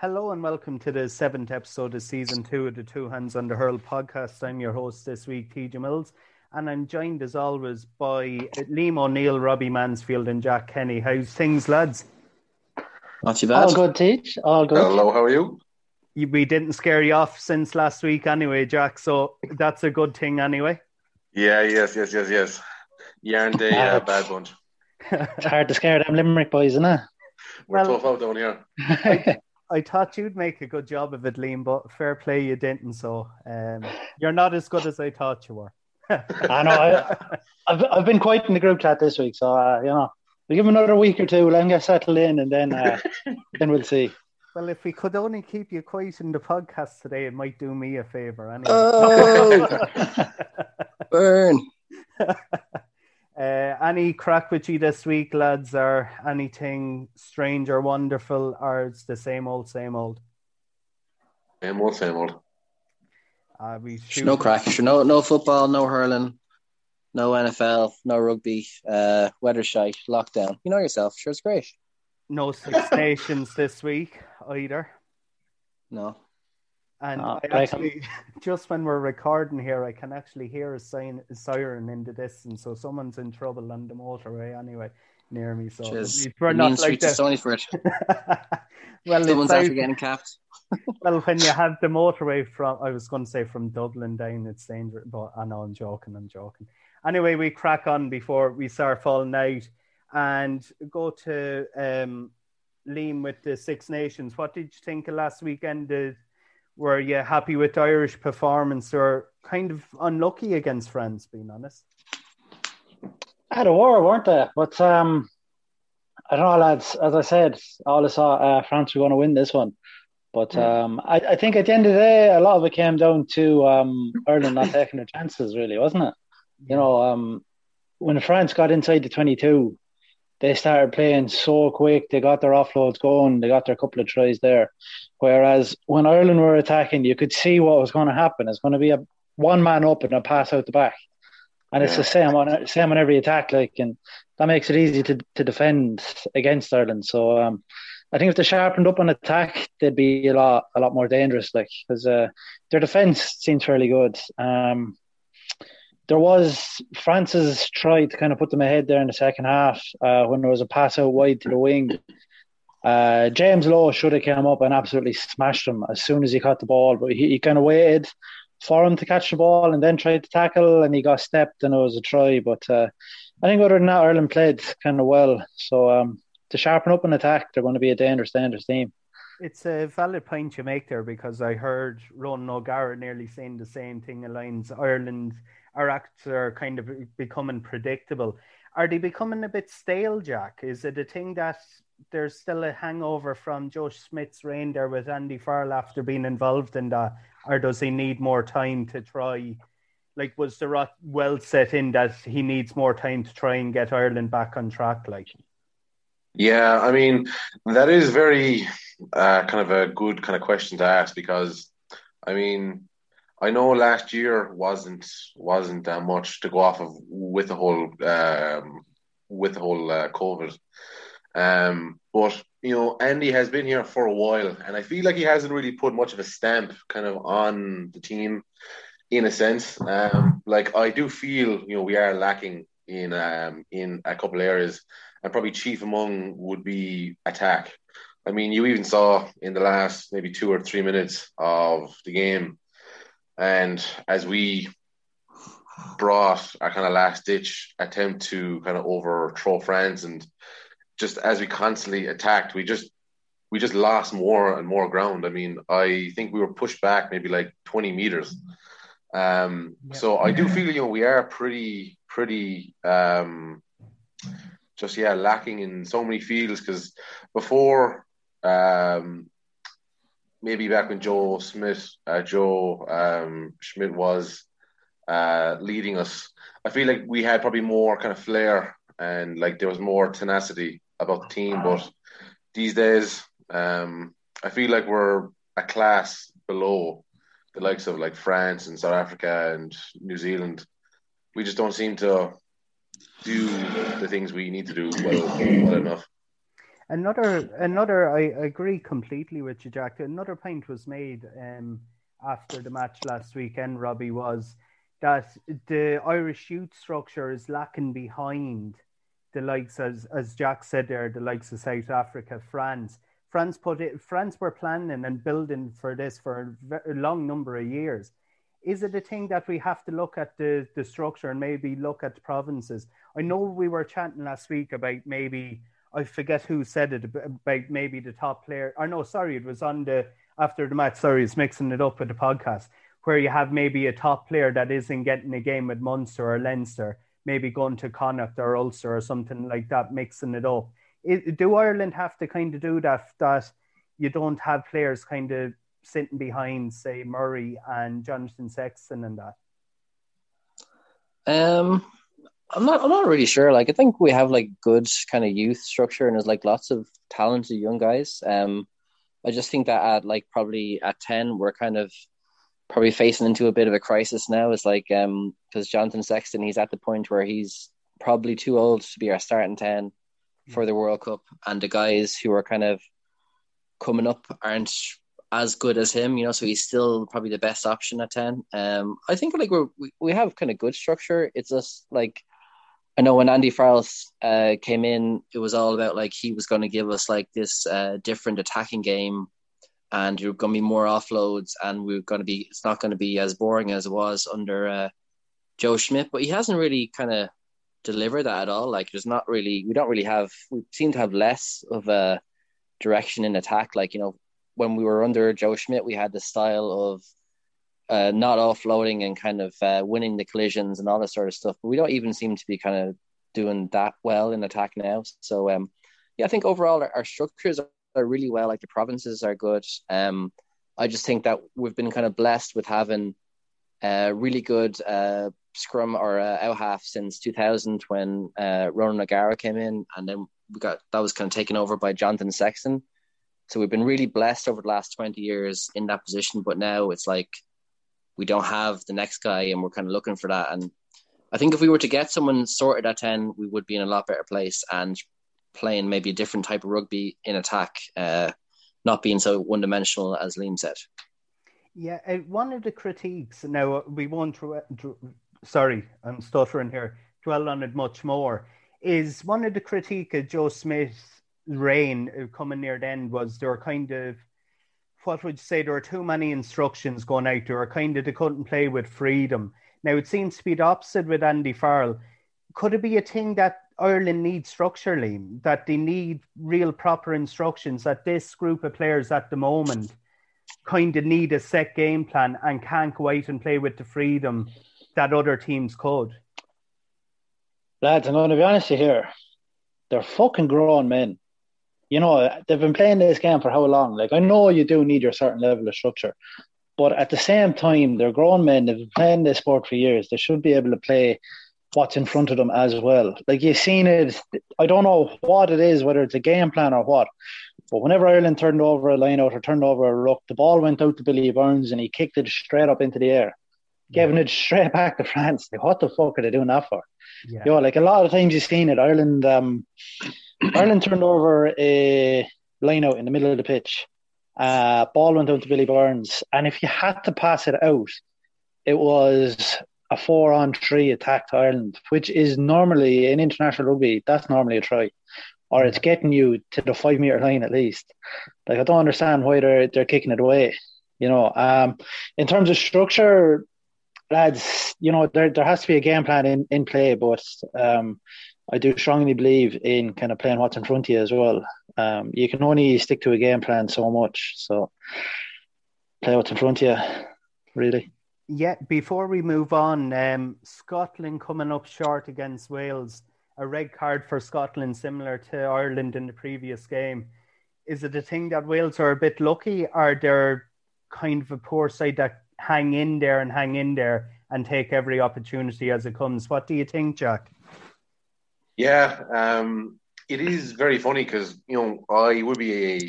Hello and welcome to the seventh episode of season two of the Two Hands on the Hurl podcast. I'm your host this week, TJ Mills, and I'm joined as always by Liam O'Neill, Robbie Mansfield, and Jack Kenny. How's things, lads? Not too bad. All good, Teach. All good. Hello, how are you? We didn't scare you off since last week anyway, Jack, so that's a good thing anyway. Yeah, yes, yes, yes, yes. You aren't a uh, bad bunch. it's hard to scare them Limerick boys, isn't it? We're well, tough out down here. I thought you'd make a good job of it, Liam, but fair play you didn't. So um, you're not as good as I thought you were. I know. I, have I've been quite in the group chat this week, so uh, you know, we'll give another week or two. Let him get settled in, and then uh, then we'll see. Well, if we could only keep you quiet in the podcast today, it might do me a favor. Anyway. Oh, burn. Uh, any crack with you this week, lads, or anything strange or wonderful, or it's the same old, same old? Same old, same old. Uh, we no crack. No, no football, no hurling, no NFL, no rugby. Uh, weather shite, lockdown. You know yourself. Sure, it's great. No Six Nations this week either. No. And oh, I actually, just when we're recording here, I can actually hear a, sign, a siren in the distance. So someone's in trouble on the motorway anyway near me. So Jeez, we're not like this. Stony for it. well, someone's after getting capped. well, when you have the motorway from, I was going to say from Dublin down, it's dangerous. But I know I'm joking. I'm joking. Anyway, we crack on before we start falling out and go to um, Liam with the Six Nations. What did you think of last weekend? Did were you happy with Irish performance or kind of unlucky against France, being honest? Had a war, weren't they? But um, I don't know, lads. As I said, all I saw uh, France were going to win this one. But um, I, I, think at the end of the day, a lot of it came down to um, Ireland not taking their chances, really, wasn't it? You know, um, when France got inside the 22, they started playing so quick. They got their offloads going. They got their couple of tries there. Whereas when Ireland were attacking, you could see what was going to happen. It's going to be a one man up and a pass out the back, and it's the same on same on every attack. Like, and that makes it easy to to defend against Ireland. So, um, I think if they sharpened up on attack, they'd be a lot a lot more dangerous. Like, because uh, their defense seems fairly good. Um, there was France's tried to kind of put them ahead there in the second half uh, when there was a pass out wide to the wing. Uh, James Lowe should have come up and absolutely smashed him as soon as he caught the ball, but he, he kind of waited for him to catch the ball and then tried to tackle, and he got stepped and it was a try. But uh, I think other than that, Ireland played kind of well. So um, to sharpen up an attack, they're going to be a dangerous, dangerous team. It's a valid point you make there because I heard Ron O'Gara nearly saying the same thing. Alliance Ireland our acts are kind of becoming predictable. Are they becoming a bit stale, Jack? Is it a thing that there's still a hangover from Joe Schmidt's reign there with Andy Farrell after being involved in that, or does he need more time to try? Like, was the rot well set in that he needs more time to try and get Ireland back on track? Like, yeah, I mean, that is very uh, kind of a good kind of question to ask because, I mean, I know last year wasn't wasn't that much to go off of with the whole um, with the whole uh, COVID. Um, but you know, Andy has been here for a while, and I feel like he hasn't really put much of a stamp kind of on the team, in a sense. Um, like I do feel, you know, we are lacking in um, in a couple areas, and probably chief among would be attack. I mean, you even saw in the last maybe two or three minutes of the game and as we brought our kind of last ditch attempt to kind of overthrow France, and just as we constantly attacked, we just we just lost more and more ground. I mean, I think we were pushed back maybe like 20 meters. Um, yeah. So I do feel you know we are pretty pretty um, just yeah lacking in so many fields because before um, maybe back when Joe Smith, uh, Joe um, Schmidt was uh, leading us, I feel like we had probably more kind of flair and like there was more tenacity about the team. But these days, um, I feel like we're a class below the likes of like France and South Africa and New Zealand. We just don't seem to do the things we need to do well, well enough. Another, another, I agree completely with you, Jack. Another point was made um, after the match last weekend, Robbie, was that the Irish youth structure is lacking behind the likes, as as Jack said there, the likes of South Africa, France. France put it. France were planning and building for this for a long number of years. Is it a thing that we have to look at the the structure and maybe look at provinces? I know we were chatting last week about maybe I forget who said it about maybe the top player. Or no, sorry, it was on the after the match. Sorry, it's mixing it up with the podcast where you have maybe a top player that isn't getting a game with Munster or Leinster, maybe going to Connacht or Ulster or something like that, mixing it up. It, do Ireland have to kind of do that? That you don't have players kind of sitting behind, say Murray and Jonathan Sexton and that. Um, I'm not. I'm not really sure. Like, I think we have like good kind of youth structure, and there's like lots of talented young guys. Um, I just think that at like probably at ten, we're kind of probably facing into a bit of a crisis now. It's like um because Jonathan Sexton, he's at the point where he's probably too old to be our starting ten for the World Cup, and the guys who are kind of coming up aren't as good as him, you know. So he's still probably the best option at ten. Um, I think like we're, we we have kind of good structure. It's just like I know when Andy Farrell uh, came in, it was all about like he was going to give us like this uh, different attacking game, and you're going to be more offloads, and we're going to be it's not going to be as boring as it was under uh, Joe Schmidt. But he hasn't really kind of delivered that at all. Like there's not really we don't really have we seem to have less of a direction in attack. Like you know when we were under Joe Schmidt, we had the style of uh, not offloading and kind of uh, winning the collisions and all that sort of stuff. But we don't even seem to be kind of doing that well in attack now. So um, yeah, I think overall our, our, structures are really well. Like the provinces are good. Um, I just think that we've been kind of blessed with having a really good uh, scrum or uh, out half since 2000 when uh, Ronan O'Gara came in, and then we got that was kind of taken over by Jonathan Sexton. So we've been really blessed over the last 20 years in that position. But now it's like we don't have the next guy and we're kind of looking for that. And I think if we were to get someone sorted at 10, we would be in a lot better place and playing maybe a different type of rugby in attack, uh, not being so one dimensional as Liam said. Yeah, uh, one of the critiques, now we won't, sorry, I'm stuttering here, dwell on it much more, is one of the critique of Joe Schmidt's reign uh, coming near the end was they were kind of what would you say? There were too many instructions going out. There kind of they couldn't play with freedom. Now it seems to be the opposite with Andy Farrell. Could it be a thing that Ireland needs structurally? That they need real proper instructions. That this group of players at the moment kind of need a set game plan and can't go out and play with the freedom that other teams could. Lads, I'm going to be honest with you here. They're fucking grown men you know, they've been playing this game for how long? Like, I know you do need your certain level of structure, but at the same time, they're grown men. They've been playing this sport for years. They should be able to play what's in front of them as well. Like you've seen it. I don't know what it is, whether it's a game plan or what. But whenever Ireland turned over a line out or turned over a ruck, the ball went out to Billy Burns and he kicked it straight up into the air, yeah. giving it straight back to France. Like, what the fuck are they doing that for? Yeah. You know, like a lot of times you've seen it. Ireland, um, Ireland turned over a line out in the middle of the pitch. Uh, ball went down to Billy Burns, and if you had to pass it out, it was a four on three attack to Ireland, which is normally in international rugby, that's normally a try. Or it's getting you to the five meter line at least. Like I don't understand why they're they're kicking it away. You know, um, in terms of structure, lads, you know, there there has to be a game plan in, in play, but um, I do strongly believe in kind of playing what's in front of you as well. Um, you can only stick to a game plan so much, so play what's in front of you, really. Yeah, before we move on, um, Scotland coming up short against Wales, a red card for Scotland, similar to Ireland in the previous game. Is it a thing that Wales are a bit lucky? Are they kind of a poor side that hang in there and hang in there and take every opportunity as it comes? What do you think, Jack? Yeah, um, it is very funny because you know I would be a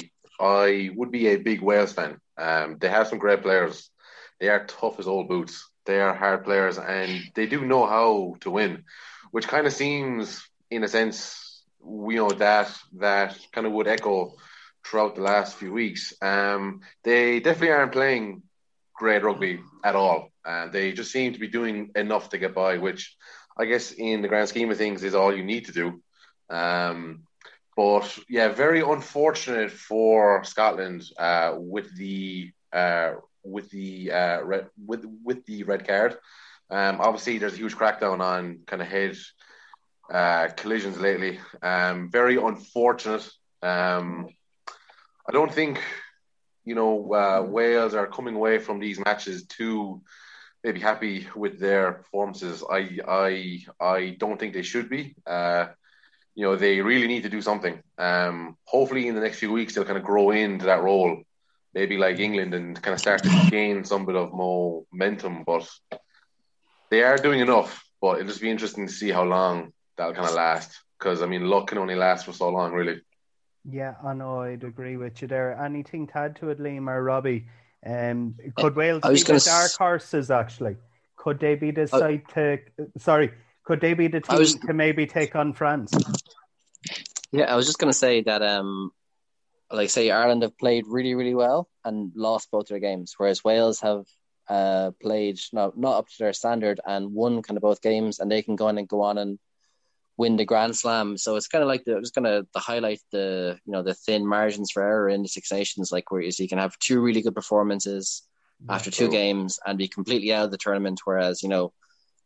I would be a big Wales fan. Um, they have some great players. They are tough as old boots. They are hard players, and they do know how to win, which kind of seems, in a sense, we know that that kind of would echo throughout the last few weeks. Um, they definitely aren't playing great rugby at all. Uh, they just seem to be doing enough to get by, which I guess in the grand scheme of things is all you need to do. Um, but yeah, very unfortunate for Scotland uh, with the uh, with the uh, red, with with the red card. Um, obviously, there's a huge crackdown on kind of head uh, collisions lately. Um, very unfortunate. Um, I don't think you know uh, Wales are coming away from these matches too maybe happy with their performances. I I I don't think they should be. Uh, you know, they really need to do something. Um, hopefully, in the next few weeks, they'll kind of grow into that role, maybe like England, and kind of start to gain some bit of momentum. But they are doing enough. But it'll just be interesting to see how long that'll kind of last. Because I mean, luck can only last for so long, really. Yeah, I know. I'd agree with you there. Anything to add to it, Liam or Robbie? Um, could Wales be the dark horses? Actually, could they be the side to? Sorry, could they be the team was, to maybe take on France? Yeah, I was just going to say that. Um, like say Ireland have played really, really well and lost both their games, whereas Wales have uh, played not not up to their standard and won kind of both games, and they can go on and go on and win the Grand Slam. So it's kind of like the just going to the highlight the you know the thin margins for error in the Six Nations, like where you can have two really good performances yeah, after two games and be completely out of the tournament, whereas you know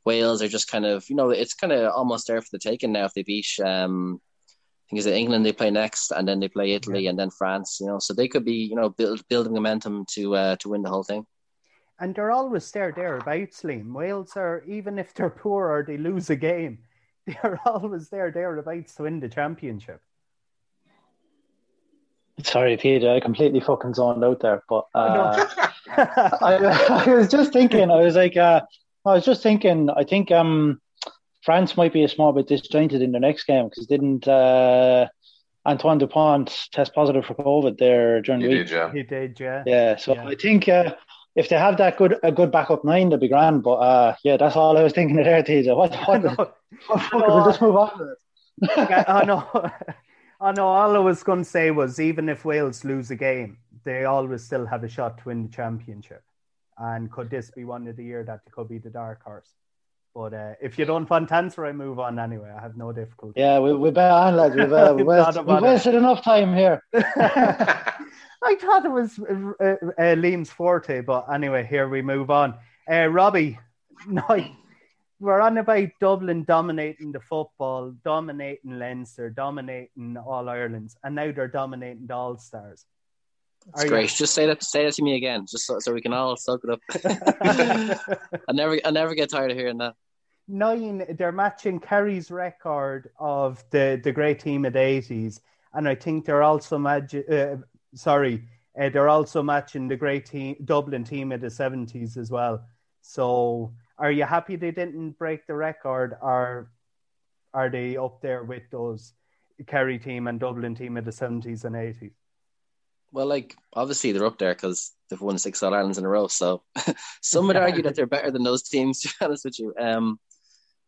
Wales are just kind of you know it's kind of almost there for the taking now if they beat. Um, I think is it England they play next, and then they play Italy, yeah. and then France. You know, so they could be you know build, building momentum to uh, to win the whole thing. And they're always there thereabouts, Liam. Wales are even if they're poor or they lose a game, they're always there thereabouts to win the championship. Sorry, Peter, I completely fucking zoned out there. But uh, I, I, was just thinking, I was like, uh, I was just thinking, I think um, France might be a small bit disjointed in their next game because didn't uh, Antoine Dupont test positive for COVID there during he the week? Did, yeah. He did, yeah. Yeah, so yeah. I think uh, if they have that good a good backup nine, they'll be grand. But uh, yeah, that's all I was thinking of there, TJ. What, what, what, what we'll just move on it. I know. I know. All I was going to say was even if Wales lose a game, they always still have a shot to win the championship. And could this be one of the year that could be the dark horse? But uh, if you don't want to answer, I move on anyway. I have no difficulty. Yeah, we, we better on, lads. We've, uh, we wasted, we wasted enough time here. I thought it was uh, uh, Liam's forte, but anyway, here we move on. Uh, Robbie, no, we're on about Dublin dominating the football, dominating Leinster, dominating All Ireland's, and now they're dominating the All Stars. That's great. You... Just say that. Say that to me again, just so, so we can all soak it up. I never, I never get tired of hearing that. Nine. They're matching Kerry's record of the the great team of the eighties, and I think they're also magi- uh, sorry, uh, they're also matching the great team, Dublin team of the 70s as well. So are you happy they didn't break the record or are they up there with those Kerry team and Dublin team of the 70s and 80s? Well, like obviously they're up there because they've won six All Irelands in a row. So some would argue that they're better than those teams. To be honest with you, um,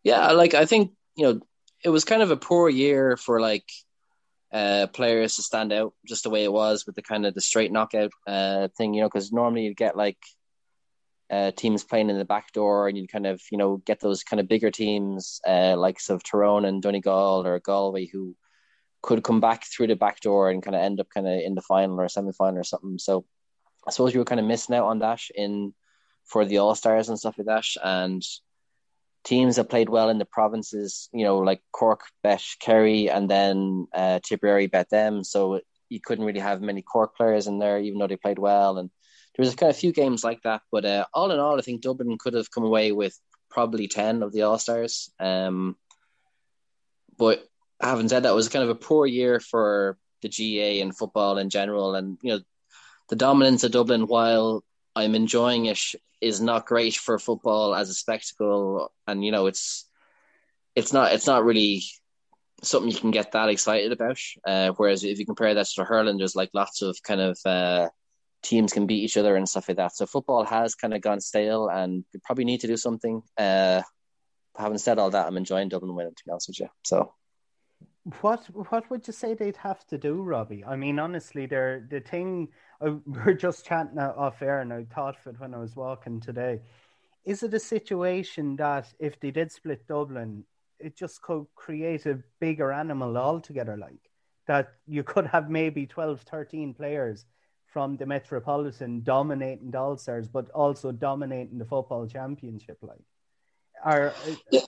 yeah, like I think you know it was kind of a poor year for like uh, players to stand out just the way it was with the kind of the straight knockout uh, thing, you know, because normally you'd get like uh, teams playing in the back door and you'd kind of, you know, get those kind of bigger teams uh, likes of Tyrone and Donegal or Galway who could come back through the back door and kind of end up kind of in the final or semi final or something. So I suppose you were kind of missing out on that in for the All Stars and stuff like that. And teams that played well in the provinces, you know, like Cork bet Kerry and then uh, Tipperary bet them. So you couldn't really have many Cork players in there, even though they played well. And there was kind of a few games like that. But uh, all in all, I think Dublin could have come away with probably 10 of the All Stars. Um, but having said that, it was kind of a poor year for the GAA and football in general. And, you know, the dominance of Dublin, while I'm enjoying it, is not great for football as a spectacle, and you know it's it's not it's not really something you can get that excited about. Uh, whereas if you compare that to hurling, there's like lots of kind of uh, teams can beat each other and stuff like that. So football has kind of gone stale, and we probably need to do something. Uh, having said all that, I'm enjoying Dublin winning. To be honest with you, so What what would you say they'd have to do, Robbie? I mean, honestly, they're the thing. I, we're just chatting off air, and I thought of it when I was walking today. Is it a situation that if they did split Dublin, it just could create a bigger animal altogether? Like that, you could have maybe 12, 13 players from the Metropolitan dominating the All Stars, but also dominating the football championship. Like, are yeah.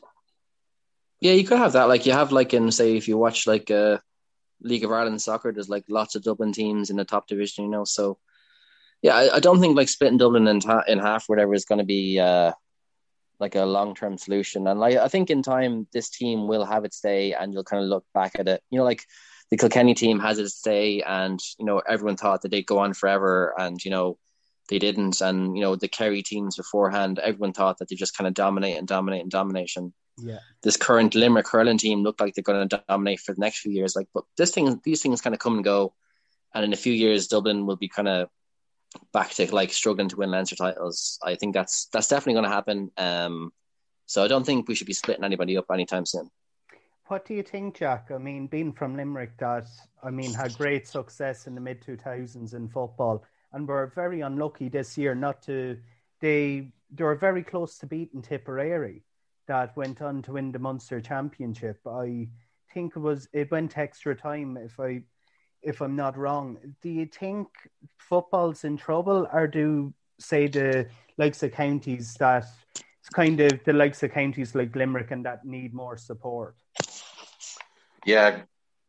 yeah, you could have that. Like you have like in say if you watch like uh, League of Ireland soccer, there's like lots of Dublin teams in the top division, you know. So yeah, I, I don't think like splitting Dublin in, ta- in half, whatever, is going to be uh, like a long term solution. And like I think in time, this team will have its day, and you'll kind of look back at it. You know, like the Kilkenny team has its day, and you know everyone thought that they'd go on forever, and you know they didn't. And you know the Kerry teams beforehand, everyone thought that they just kind of dominate and dominate and domination. Yeah. This current Limerick hurling team looked like they're going to dominate for the next few years. Like, but this thing, these things kind of come and go, and in a few years, Dublin will be kind of back to like struggling to win Leinster titles. I think that's that's definitely going to happen. Um, so I don't think we should be splitting anybody up anytime soon. What do you think, Jack? I mean, being from Limerick, that I mean, had great success in the mid two thousands in football, and were very unlucky this year not to. They they were very close to beating Tipperary, that went on to win the Munster Championship. I think it was it went extra time. If I if I'm not wrong, do you think football's in trouble, or do say the likes of counties that it's kind of the likes of counties like Limerick and that need more support? Yeah,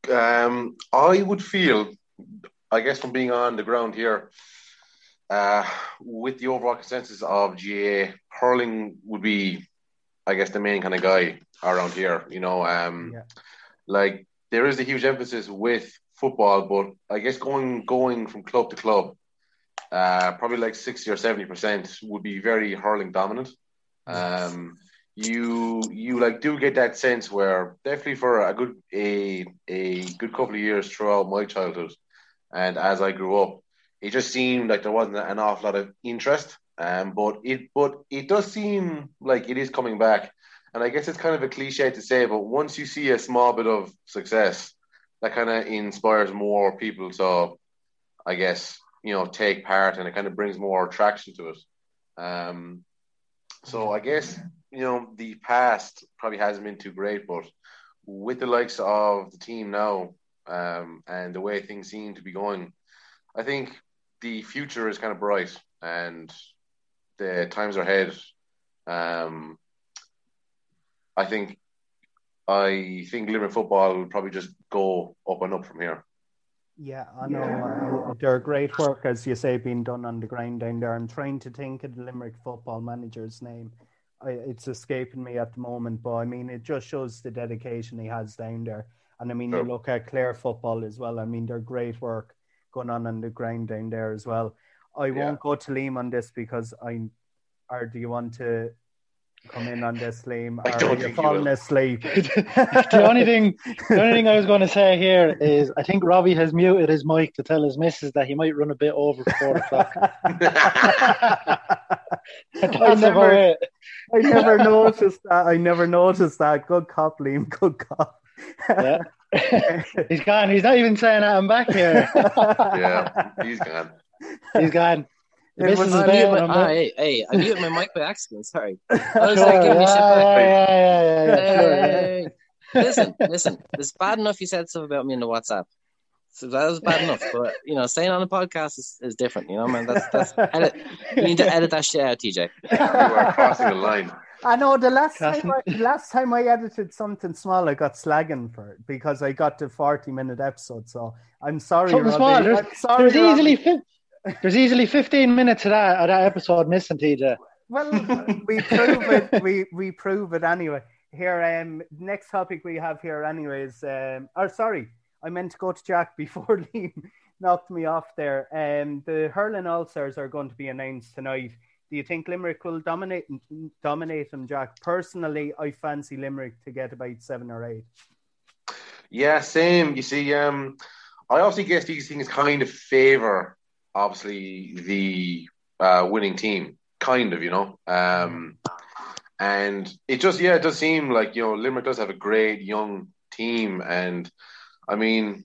um, I would feel, I guess, from being on the ground here, uh, with the overall consensus of GAA, hurling would be, I guess, the main kind of guy around here. You know, um, yeah. like there is a huge emphasis with football, but I guess going going from club to club, uh, probably like sixty or seventy percent would be very hurling dominant. Um, you you like do get that sense where definitely for a good a a good couple of years throughout my childhood, and as I grew up, it just seemed like there wasn't an awful lot of interest. Um, but it but it does seem like it is coming back, and I guess it's kind of a cliche to say, but once you see a small bit of success, that kind of inspires more people to, I guess, you know, take part, and it kind of brings more attraction to it. Um, so I guess you know, the past probably hasn't been too great, but with the likes of the team now um, and the way things seem to be going, I think the future is kind of bright and the times are ahead. Um, I think I think Limerick football will probably just go up and up from here. Yeah, I know. Yeah. Uh, they're great work, as you say, being done on the ground down there. I'm trying to think of the Limerick football manager's name. I, it's escaping me at the moment, but I mean, it just shows the dedication he has down there. And I mean, sure. you look at Clare football as well. I mean, they're great work going on on the ground down there as well. I yeah. won't go to Liam on this because I, or do you want to come in on this, Liam? Or are you falling you asleep? the only thing, the only thing I was going to say here is, I think Robbie has muted his mic to tell his missus that he might run a bit over four o'clock. I never, I never noticed that. I never noticed that. Good cop, Liam. Good cop. yeah. he's gone. He's not even saying that I'm back here. yeah, he's gone. He's gone. It was I my, ah, hey, hey, I muted my mic by accident. Sorry. I was like, give me shit back. Yeah, yeah, yeah, yeah, hey, hey, listen, listen. It's bad enough you said stuff about me in the WhatsApp. So that was bad enough. But you know, saying on a podcast is, is different. You know, man. That's that's edit. You need to edit that shit out, TJ. You are crossing the line. I know the last time I, last time I edited something small, I got slagging for it because I got to forty minute episode. So I'm sorry, something small. There's, sorry, there's easily fi- there's easily fifteen minutes of that of that episode missing, TJ. Well, we prove it. We we prove it anyway. Here, um, next topic we have here, anyway is, Um, or sorry, I meant to go to Jack before Liam knocked me off there. Um, the hurling All Stars are going to be announced tonight. Do you think Limerick will dominate dominate them, Jack? Personally, I fancy Limerick to get about seven or eight. Yeah, same. You see, um, I also guess these things kind of favour, obviously, the uh, winning team, kind of, you know. Um, and it just, yeah, it does seem like you know Limerick does have a great young team, and I mean,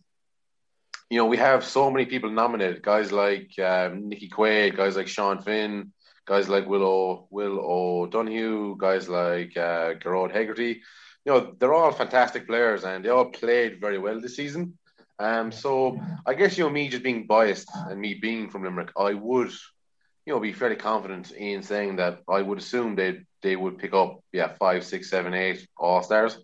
you know, we have so many people nominated. Guys like um, Nicky Quaid, guys like Sean Finn, guys like Will Will O'Donoghue, guys like uh, Gearóid Hegarty. You know, they're all fantastic players, and they all played very well this season. Um, so I guess you know me just being biased and me being from Limerick, I would, you know, be fairly confident in saying that I would assume they they would pick up yeah five, six, seven, eight all stars.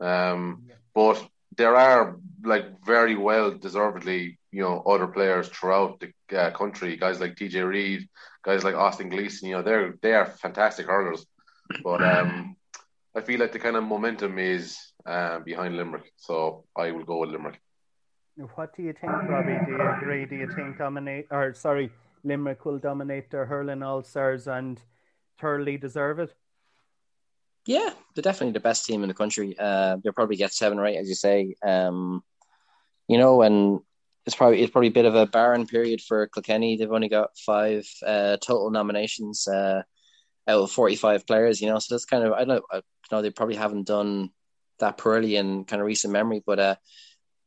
Um, but there are like very well deservedly, you know, other players throughout the uh, country. Guys like TJ Reid, guys like Austin Gleeson. You know, they're they are fantastic hurlers. But um, I feel like the kind of momentum is uh, behind Limerick, so I will go with Limerick. What do you think, Robbie? Do you agree? Do you think dominate or sorry, Limerick will dominate their hurling all stars and thoroughly deserve it? Yeah, they're definitely the best team in the country. Uh, they'll probably get seven or eight, as you say. Um, you know, and it's probably it's probably a bit of a barren period for Kilkenny. They've only got five uh, total nominations uh, out of forty-five players. You know, so that's kind of I don't I know they probably haven't done that poorly in kind of recent memory, but uh,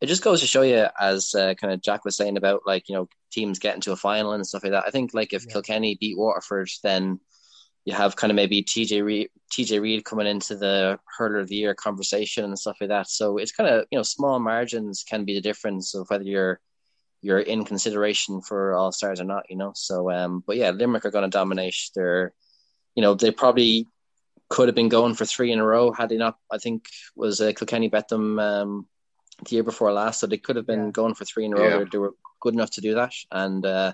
it just goes to show you, as uh, kind of Jack was saying about like you know teams getting to a final and stuff like that. I think like if yeah. Kilkenny beat Waterford, then you have kind of maybe TJ Reid, TJ Reid coming into the hurler of the year conversation and stuff like that. So it's kind of you know small margins can be the difference of whether you're you're in consideration for all stars or not. You know. So um, but yeah, Limerick are going to dominate. They're you know they probably could have been going for three in a row had they not. I think was uh, Kilkenny bet them um, the year before last, so they could have been yeah. going for three in a row. Yeah. They were good enough to do that, and uh,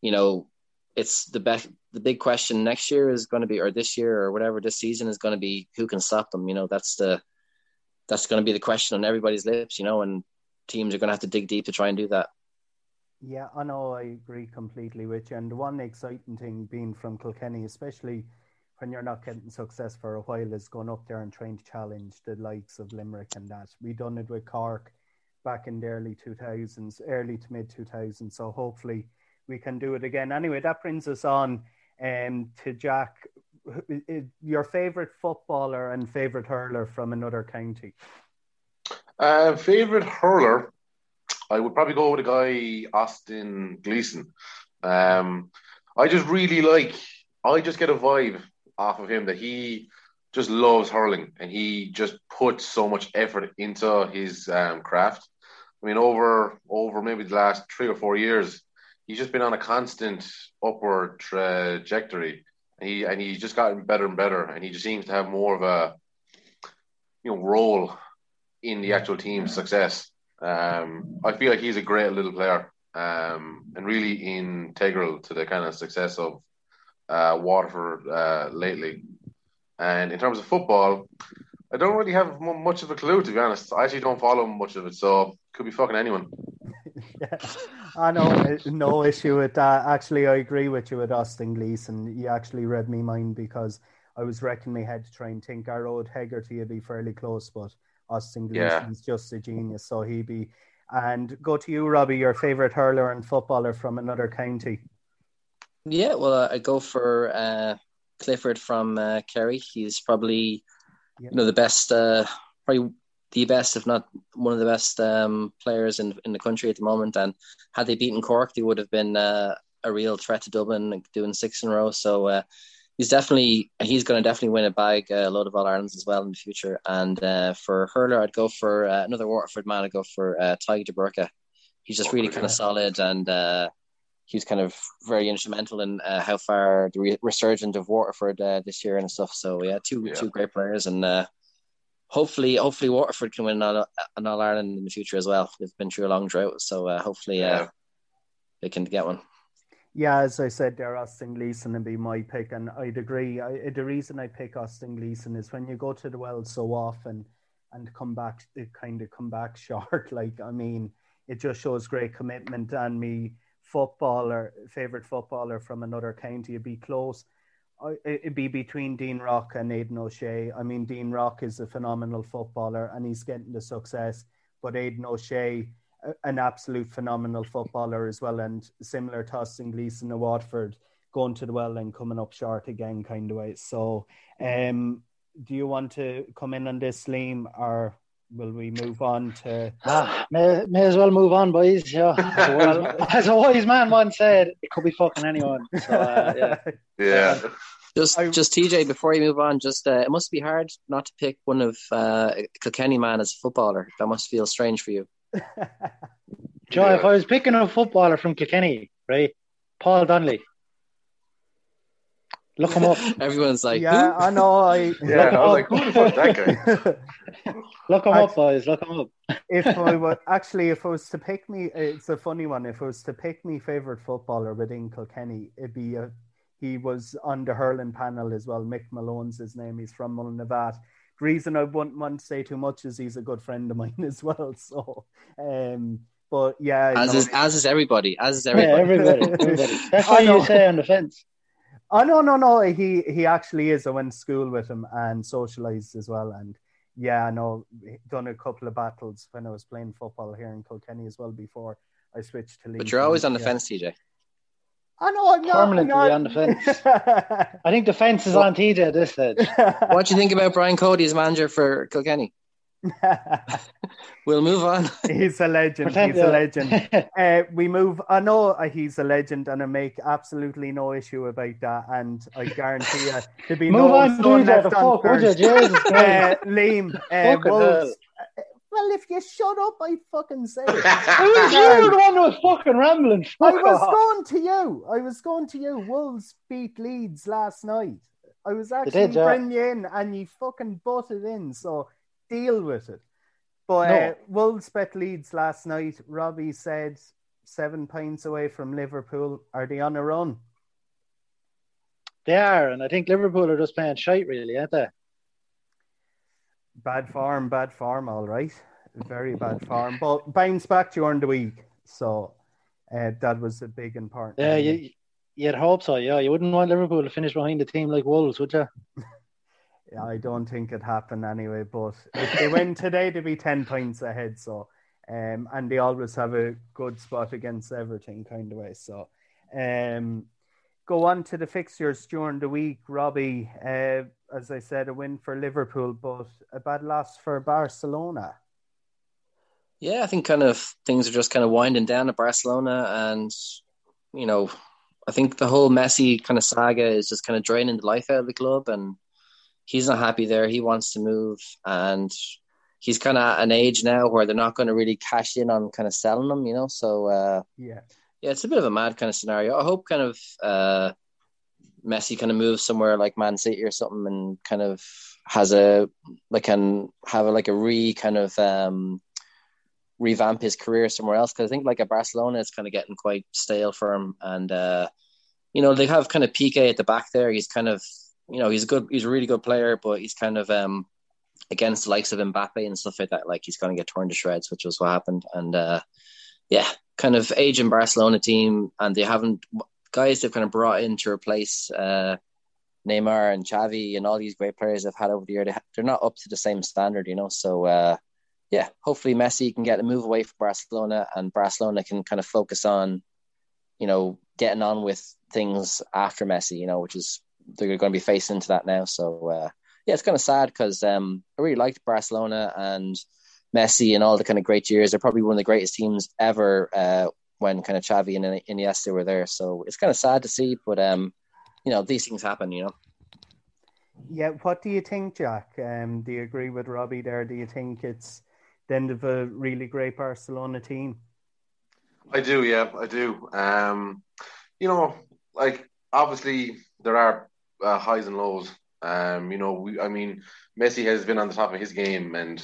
you know it's the best. The big question next year is going to be, or this year, or whatever this season is going to be, who can stop them? You know, that's the that's going to be the question on everybody's lips. You know, and teams are going to have to dig deep to try and do that. Yeah, I know. I agree completely with you. And the one exciting thing being from Kilkenny, especially when you're not getting success for a while, is going up there and trying to challenge the likes of Limerick and that. We done it with Cork back in the early 2000s, early to mid 2000s. So hopefully we can do it again. Anyway, that brings us on um, to Jack. Your favorite footballer and favorite hurler from another county? Uh, favorite hurler, I would probably go with a guy Austin Gleeson. Um, I just really like. I just get a vibe off of him that he just loves hurling and he just puts so much effort into his um, craft. I mean, over over maybe the last three or four years, he's just been on a constant upward trajectory. And he and he's just gotten better and better, and he just seems to have more of a you know role in the actual team's success. Um, I feel like he's a great little player um, and really integral to the kind of success of uh, Waterford uh, lately. And in terms of football, I don't really have much of a clue to be honest. I actually don't follow much of it, so could be fucking anyone. yeah, I know, no issue with that. Actually, I agree with you with Austin Gleeson. You actually read me mind because I was wrecking my head to try and think Gearóid Hegarty would be fairly close, but Austin Gleeson's yeah. just a genius, so he'd be. And go to you, Robbie, your favourite hurler and footballer from another county. Yeah, well, uh, I go for uh, Clifford from uh, Kerry. He's probably you know the best, uh, probably the best, if not one of the best um, players in in the country at the moment. And had they beaten Cork, they would have been uh, a real threat to Dublin, doing six in a row. So uh, he's definitely he's going to definitely win a bag, a load of All Irelands as well in the future. And for hurler, I'd go for another Waterford man. I'd go for uh, Búrca. He's just really kind of solid and he was kind of very instrumental in uh, how far the re- resurgence of Waterford uh, this year and stuff. So yeah, two yeah. two great players, and uh, hopefully hopefully Waterford can win an All Ireland in the future as well. They've been through a long drought, so uh, hopefully uh, yeah. they can get one. Yeah, as I said, there Austin Gleeson and be my pick, and I'd agree. I, the reason I pick Austin Gleeson is when you go to the well so often and come back, it kind of come back short. Like I mean, it just shows great commitment and me footballer, favorite footballer from another county, it'd be close. It'd be between Dean Rock and Aidan O'Shea. I mean, Dean Rock is a phenomenal footballer and he's getting the success, but Aidan O'Shea, an absolute phenomenal footballer as well, and similar to Austin Gleeson of Waterford, going to the well and coming up short again, kind of way. So, um, do you want to come in on this, Liam, or will we move on to? Ah, may, may as well move on, boys. Yeah, as a wise, as a wise man once said, it could be fucking anyone. So, uh, yeah. Yeah. Just, I- just TJ. Before you move on, just uh, it must be hard not to pick one of uh, Kilkenny man as a footballer. That must feel strange for you. Joe, Yeah. if I was picking a footballer from Kilkenny, right, Paul Donnelly. Look him up. Everyone's like, yeah, "Who?" I know. I Yeah, I was like, who the fuck that guy? Look him I- up, boys. Look him up. if I would actually, if I was to pick me, it's a funny one. If I was to pick me favorite footballer within Kilkenny, it'd be a, he was on the hurling panel as well. Mick Malone's his name. He's from Mullinnavat. The reason I wouldn't want to say too much is he's a good friend of mine as well. So, um, but yeah, as no, is as is everybody, as is Yeah, everybody. everybody. everybody. That's I why you say on the fence. Oh no, no, no. He he actually is. I went to school with him and socialized as well. And yeah, I know done a couple of battles when I was playing football here in Kilkenny as well before I switched to league. But you're always on the Yeah. fence, TJ. I know. I'm not, Permanently I'm not... on the fence. I think the fence is on TJ at this stage. What do you think about Brian Cody as manager for Kilkenny? We'll move on. he's a legend. He's a legend. Uh, we move. I know he's a legend, and I make absolutely no issue about that. And I guarantee you, there'll be Move no on, stone left The fuck, would you? unturned. Jesus Uh, Liam, uh, Wolves. Uh, Well, if you shut up, I fucking say it. Who was you the one who was fucking rambling? I was off. going to you. I was going to you. Wolves beat Leeds last night. I was actually did, yeah. bringing you in, and you fucking butted in. So deal with it. But uh, Wolves bet Leeds last night. Robbie said seven points away from Liverpool. Are they on a run? They are, and I think Liverpool are just playing shite, really, aren't they? Bad form, bad form. All right, very bad form. But bounce back during the week. So uh, that was a big important. Yeah, you, you'd hope so. Yeah, you wouldn't want Liverpool to finish behind a team like Wolves, would you? I don't think it happened anyway. But if they win today, they'll be ten points ahead. So, um, and they always have a good spot against Everton, kind of way. So, um, go on to the fixtures during the week. Robbie, uh, as I said, a win for Liverpool, but a bad loss for Barcelona. Yeah, I think kind of things are just kind of winding down at Barcelona, and you know, I think the whole Messi kind of saga is just kind of draining the life out of the club, and he's not happy there. He wants to move, and he's kind of at an age now where they're not going to really cash in on kind of selling him, you know. So uh, Yeah, yeah, it's a bit of a mad kind of scenario. I hope kind of uh, Messi kind of moves somewhere like Man City or something, and kind of has a like can have a like a re kind of um, revamp his career somewhere else. Because I think like at Barcelona, it's kind of getting quite stale for him, and uh, you know they have kind of Piqué at the back there. He's kind of you know he's a good, he's a really good player, but he's kind of um, against the likes of Mbappe and stuff like that. Like he's going to get torn to shreds, which was what happened, and uh, yeah, kind of aging Barcelona team, and they haven't guys they've kind of brought in to replace uh, Neymar and Xavi and all these great players they've had over the year. They, they're not up to the same standard, you know. So uh, yeah, hopefully Messi can get a move away from Barcelona, and Barcelona can kind of focus on, you know, getting on with things after Messi, you know, which is they're going to be facing into that now. So uh, yeah, it's kind of sad because um, I really liked Barcelona and Messi and all the kind of great years. They're probably one of the greatest teams ever uh, when kind of Xavi and Iniesta were there. So it's kind of sad to see, but um, you know, these things happen, you know. yeah. What do you think, Jack? Um, do you agree with Robbie there? Do you think it's the end of a really great Barcelona team? I do, yeah, I do. Um, you know, like obviously there are uh, highs and lows. Um, you know, we, I mean, Messi has been on the top of his game, and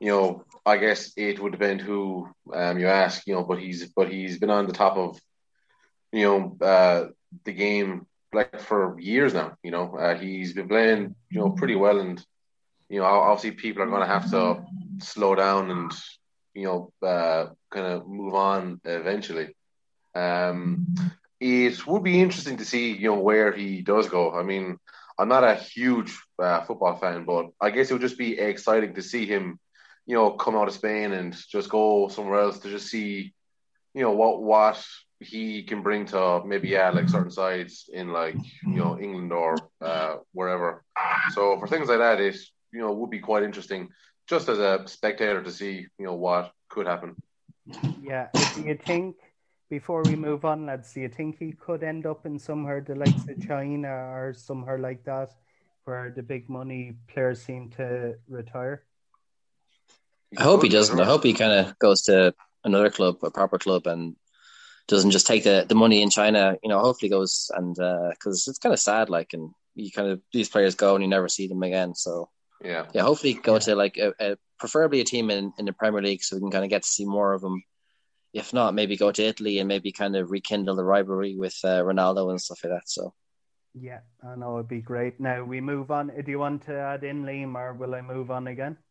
you know, I guess it would depend who um, you ask. You know, but he's but he's been on the top of you know uh, the game like for years now. You know, uh, he's been playing you know pretty well, and you know, obviously people are going to have to slow down and you know uh, kind of move on eventually. Um, it would be interesting to see you know where he does go. I mean, I'm not a huge uh, football fan, but I guess it would just be exciting to see him, you know, come out of Spain and just go somewhere else to just see, you know, what what he can bring to maybe yeah like certain sides in like you know England or uh, wherever. So for things like that, it you know would be quite interesting. just as a spectator to see you know what could happen. Yeah. Do you think before we move on, lads, do you think he could end up in somewhere the likes of China or somewhere like that, where the big money players seem to retire? I hope he doesn't. I hope he kind of goes to another club, a proper club, and doesn't just take the, the money in China. You know, hopefully goes and because uh, it's kind of sad, like, and you kind of these players go and you never see them again. So yeah, yeah, hopefully go yeah. to like a, a, preferably a team in, in the Premier League so we can kind of get to see more of them. If not, maybe go to Italy and maybe kind of rekindle the rivalry with uh, Ronaldo and stuff like that. So. Yeah, I know it'd be great. Now we move on. Do you want to add in Liam, or will I move on again?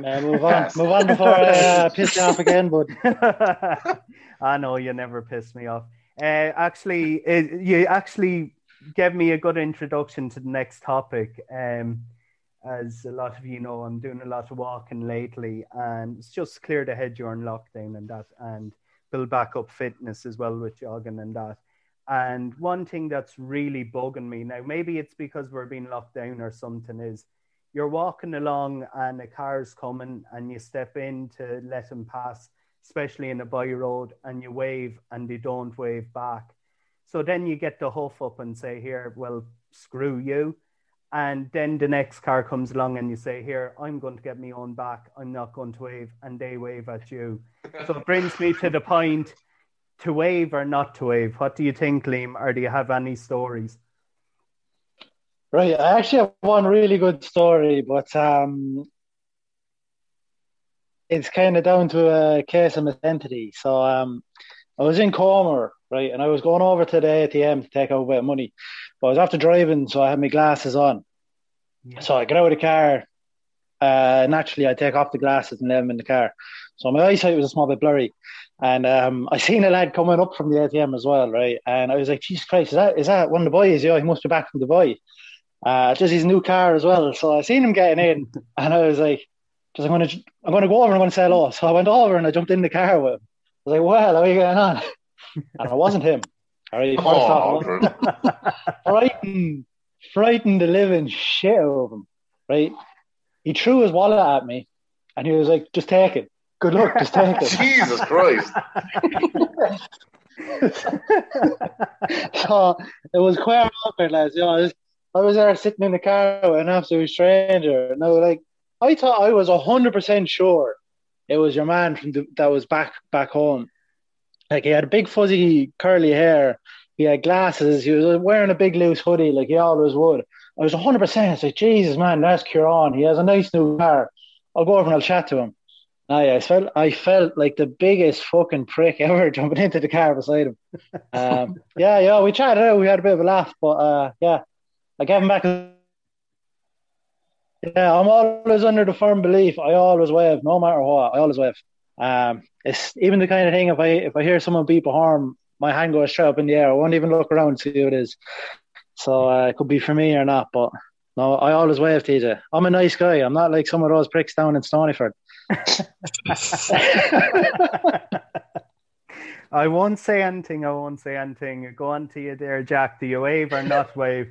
Yeah, move on. move on before I uh, piss you off again, bud. I know you never piss me off. Uh, actually, it, you actually gave me a good introduction to the next topic. Um, as a lot of you know, I'm doing a lot of walking lately, and it's just clear the head during lockdown and that, and build back up fitness as well with jogging and that. And one thing that's really bugging me now, maybe it's because we're being locked down or something, is you're walking along and a car's coming and you step in to let him pass, especially in a by road, and you wave and they don't wave back. So then you get the huff up and say, Here, well, screw you. And then the next car comes along and you say, Here, I'm going to get me on back. I'm not going to wave. And they wave at you. so it brings me to the point to wave or not to wave. What do you think, Liam? Or do you have any stories? Right, I actually have one really good story, but um, it's kind of down to a case of identity. So um, I was in Comer, right, and I was going over to the ATM to take out a bit of money, but I was after driving, so I had my glasses on. Yeah. So I get out of the car. Uh, naturally, I take off the glasses and leave them in the car. So my eyesight was a small bit blurry, and um, I seen a lad coming up from the ATM as well, right? And I was like, Jesus Christ, is that is that one of the boys? Yeah, he must be back from Dubai uh, just his new car as well. So I seen him getting in, and I was like, just I'm gonna I'm gonna go over and I'm gonna say hello. So I went over and I jumped in the car with him. I was like, well, how are you going on? And it wasn't him. All right, first oh, off, frightened, frightened the living shit out of him. Right, he threw his wallet at me, and he was like, "Just take it. Good luck. Just take it." Jesus Christ. so it was quite awkward, lads. You know, I was there sitting in the car with an absolute stranger, and I was like, I thought I was hundred percent sure it was your man from the, that was back back home. Like he had big fuzzy curly hair, he had glasses, he was wearing a big loose hoodie like he always would. I was hundred percent. It's like Jesus, man, that's Kieran. He has a nice new car. I'll go over and I'll chat to him. Yeah, I felt I felt like the biggest fucking prick ever jumping into the car beside him. Um, yeah, yeah, we chatted out. We had a bit of a laugh, but uh, yeah, I gave him back. Yeah, I'm always under the firm belief. I always wave, no matter what. I always wave. Um, it's even the kind of thing if I if I hear someone beep a horn, my hand goes straight up in the air. I won't even look around to see who it is. So uh, it could be for me or not, but no, I always wave, TJ. I'm a nice guy. I'm not like some of those pricks down in Stonyford. I won't say anything. I won't say anything. Go on to you there, Jack. Do you wave or not wave?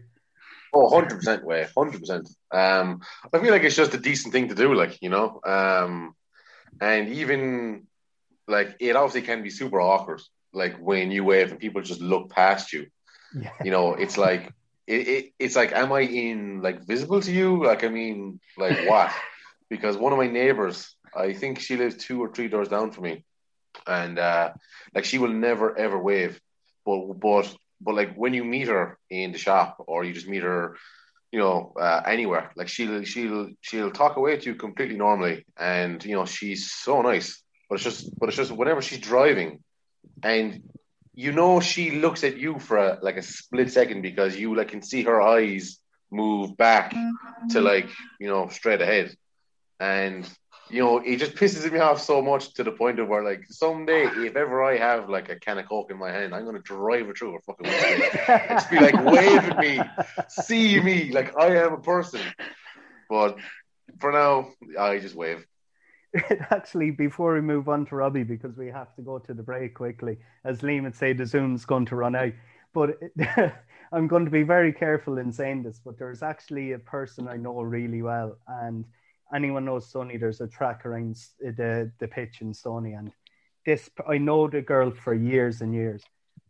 Oh, 100% way, 100%. Um, I feel like it's just a decent thing to do, like, you know. Um, and even, like, it obviously can be super awkward, like, when you wave and people just look past you. Yeah. You know, it's like, it, it, it's like, am I in, like, visible to you? Like, I mean, like, what? because one of my neighbors, I think she lives two or three doors down from me. And, uh, like, she will never, ever wave. But, but but like when you meet her in the shop or you just meet her, you know, uh, anywhere, like she'll she'll she'll talk away to you completely normally, and you know she's so nice. But it's just but it's just whenever she's driving, and you know she looks at you for a, like a split second because you like can see her eyes move back to like you know straight ahead, and you know, it just pisses me off so much to the point of where, like, someday, if ever I have like a can of coke in my hand, I'm gonna drive it through a fucking windshield and just be like, wave at me, see me, like I am a person. But for now, I just wave. Actually, before we move on to Robbie, because we have to go to the break quickly, as Liam would say, the Zoom's going to run out. But I'm going to be very careful in saying this, but there's actually a person I know really well, and anyone knows Sony, there's a track around the the pitch in Sony, and this I know the girl for years and years,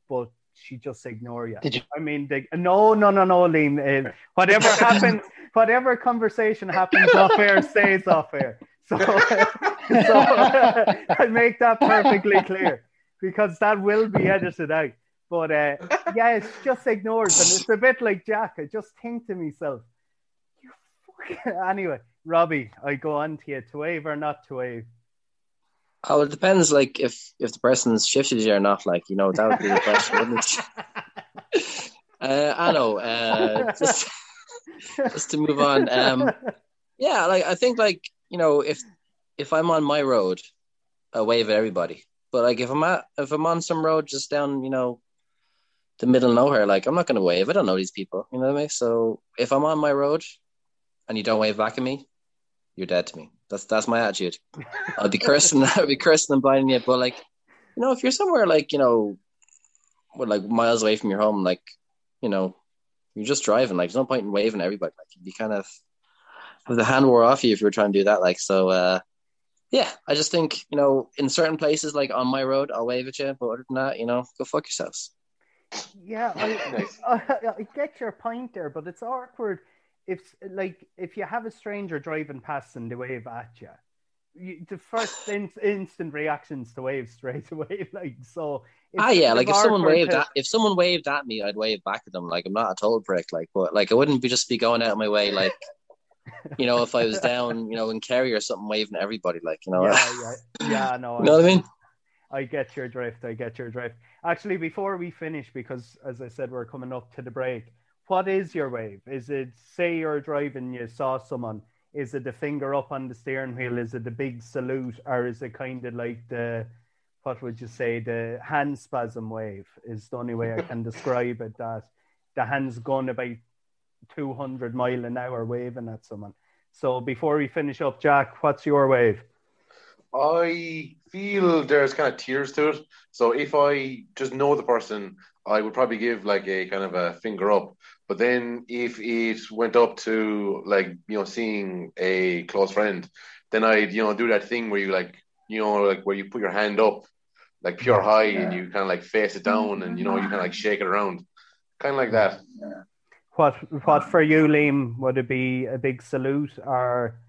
but she just ignore you. Did you? I mean, they, no, no, no, no, Liam. Uh, whatever happens, whatever conversation happens off air stays off air. So, so I make that perfectly clear because that will be edited out. But uh, yeah, it's just ignores, and it's a bit like Jack. I just think to myself, you fucking... anyway, Robbie, I go on to you to wave or not to wave. Oh, it depends. Like if if the person's shifted you or not. Like you know that would be the question, wouldn't it? Uh, I know. Uh, just just to move on. Um, yeah, like I think like you know if if I'm on my road, I wave at everybody. But like if I'm at if I'm on some road just down you know the middle of nowhere, like I'm not gonna wave. I don't know these people. You know what I mean? So if I'm on my road and you don't wave back at me, you're dead to me. That's that's my attitude. I'll be cursing. I'll be cursing and blinding you. But like, you know, if you're somewhere like you know, what like miles away from your home, like you know, you're just driving. Like, there's no point in waving at everybody. Like, you'd be kind of have the hand wore off you if you were trying to do that. Like, so uh, yeah, I just think you know, in certain places, like on my road, I'll wave at you. But other than that, you know, go fuck yourselves. Yeah, I, Nice. I, I get your point there, but it's awkward if, like, if you have a stranger driving past and they wave at you. you the first in, instant reactions to wave straight away, like so. Ah, yeah, like if someone waved to- at if someone waved at me, I'd wave back at them. Like I'm not a total prick. Like, but like I wouldn't be just be going out of my way. Like, you know, if I was down, you know, in Kerry or something, waving at everybody. Like, you know, Yeah, yeah, yeah. No, you know what I mean? I get your drift. I get your drift. Actually, before we finish, because as I said, we're coming up to the break. What is your wave? Is it say you're driving, you saw someone? Is it the finger up on the steering wheel? Is it the big salute, or is it kind of like the what would you say the hand spasm wave? Is the only way I can describe it. That the hands going about two hundred mile an hour waving at someone. So before we finish up, Jack, what's your wave? I feel there's kind of tiers to it. So if I just know the person, I would probably give like a kind of a finger up. But then if it went up to like you know seeing a close friend, then I'd you know do that thing where you like you know like where you put your hand up like pure high and you kind of like face it down and you know you kind of like shake it around, kind of like that. What what for you, Liam? Would it be a big salute or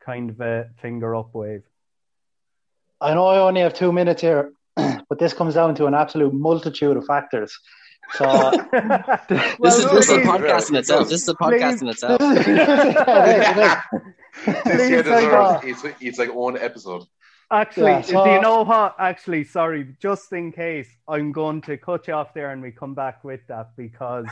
kind of a finger up wave? I know I only have two minutes here, but this comes down to an absolute multitude of factors. So This is this is a podcast in itself. This is a podcast in itself. This year deserves it's it's like one episode. Actually, Yeah, so- do you know what? Actually, sorry, just in case, I'm going to cut you off there and we come back with that because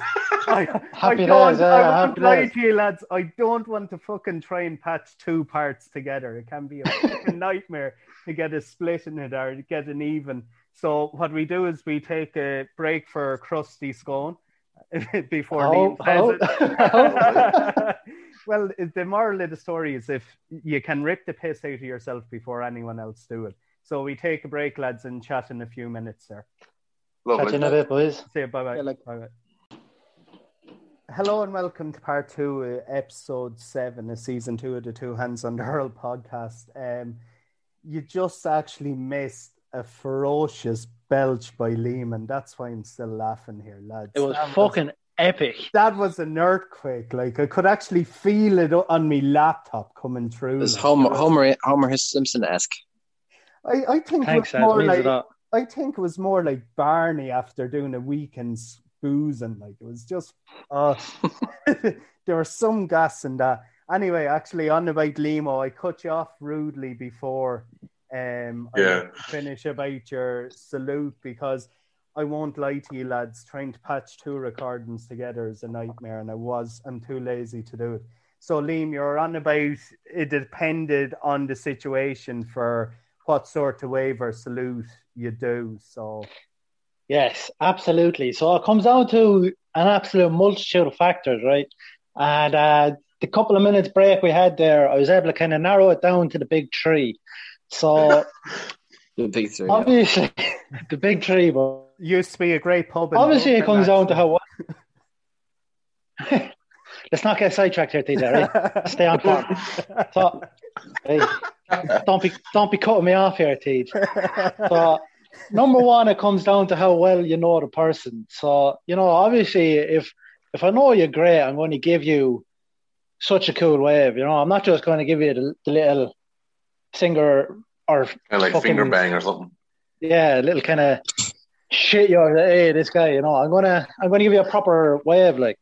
I, I don't, days, yeah, I won't happy lie days. to you, lads. I don't want to fucking try and patch two parts together. It can be a fucking nightmare to get a split in it or to get an even. So what we do is we take a break for crusty scone before Oh, Liam says oh. it. well, the moral of the story is if you can rip the piss out of yourself before anyone else do it. So we take a break, lads, and chat in a few minutes, sir. Catch you in a bit, boys. Say bye bye. Yeah, like- bye bye. Hello and welcome to part two, uh, episode seven of season two of the Two Hands on the Hurl podcast. Um, you just actually missed a ferocious belch by Liam, and that's why I'm still laughing here, lads. It was That fucking epic. that was an earthquake. Like I could actually feel it on my laptop coming through. It's like. Homer Homer Homer Simpson esque. I, I think Thanks, it was Ed. more like. I think it was more like Barney after doing a weekend's boozing. Like it was just, uh, there was some gas in that. Anyway, actually, on about Limo, I cut you off rudely before um, Yeah. Finish about your salute because I won't lie to you, lads. Trying to patch two recordings together is a nightmare, and I was I'm too lazy to do it. So, Liam, you're on about it depended on the situation for what sort of wave or salute you do. So, Yes, absolutely. So it comes down to an absolute multitude of factors, right? And uh, the couple of minutes break we had there, I was able to kind of narrow it down to the big three. So The big three. yeah. obviously, the big three, but used to be a great pub. obviously it comes down to actually. how. let's not get sidetracked here, TJ. Right? Stay on track. So, hey, don't be don't be cutting me off here, TJ. So, number one, it comes down to how well you know the person. So, you know, obviously, if if I know you're great, I'm going to give you such a cool wave. You know, I'm not just going to give you the, the little singer or Kind of like fucking- finger bang or something. yeah, a little kind of shit. You're like, hey, this guy. You know, I'm gonna I'm gonna give you a proper wave. Like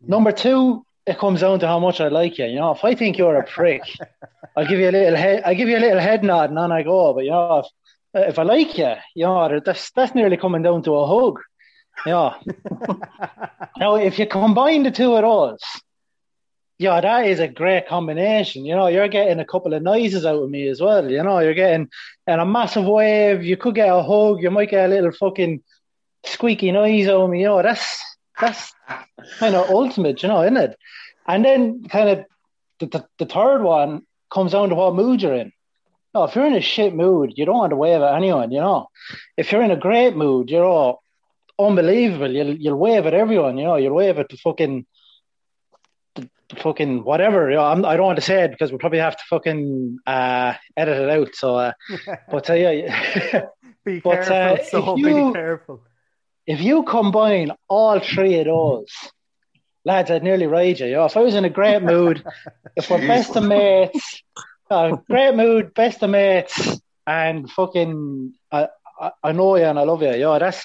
number two, it comes down to how much I like you. You know, if I think you're a prick, I'll give you a little head. I give you a little head nod, and on I go. But you know, if if I like you, you know, that's that's nearly coming down to a hug. Yeah. now, if you combine the two of those, yeah, that is a great combination. You know, you're getting a couple of noises out of me as well. You know, you're getting and a massive wave. You could get a hug. You might get a little fucking squeaky noise out of me. You know, that's that's kind of ultimate. You know, isn't it? And then kind of the, the, the third one comes down to what mood you're in. No, if you're in a shit mood, you don't want to wave at anyone. You know, if you're in a great mood, you're all unbelievable. You'll you'll wave at everyone. You know, you'll wave at the fucking fucking whatever. You know, I'm, I don't want to say it because we'll probably have to fucking uh, edit it out. So, uh, but uh, yeah, be But, careful, uh, so if you- be careful. if you combine all three of those, lads, I'd nearly ride you. you know, if I was in a great mood, if we're best of mates, uh, great mood, best of mates, and fucking, I, I, I know you and I love you. Yeah, that's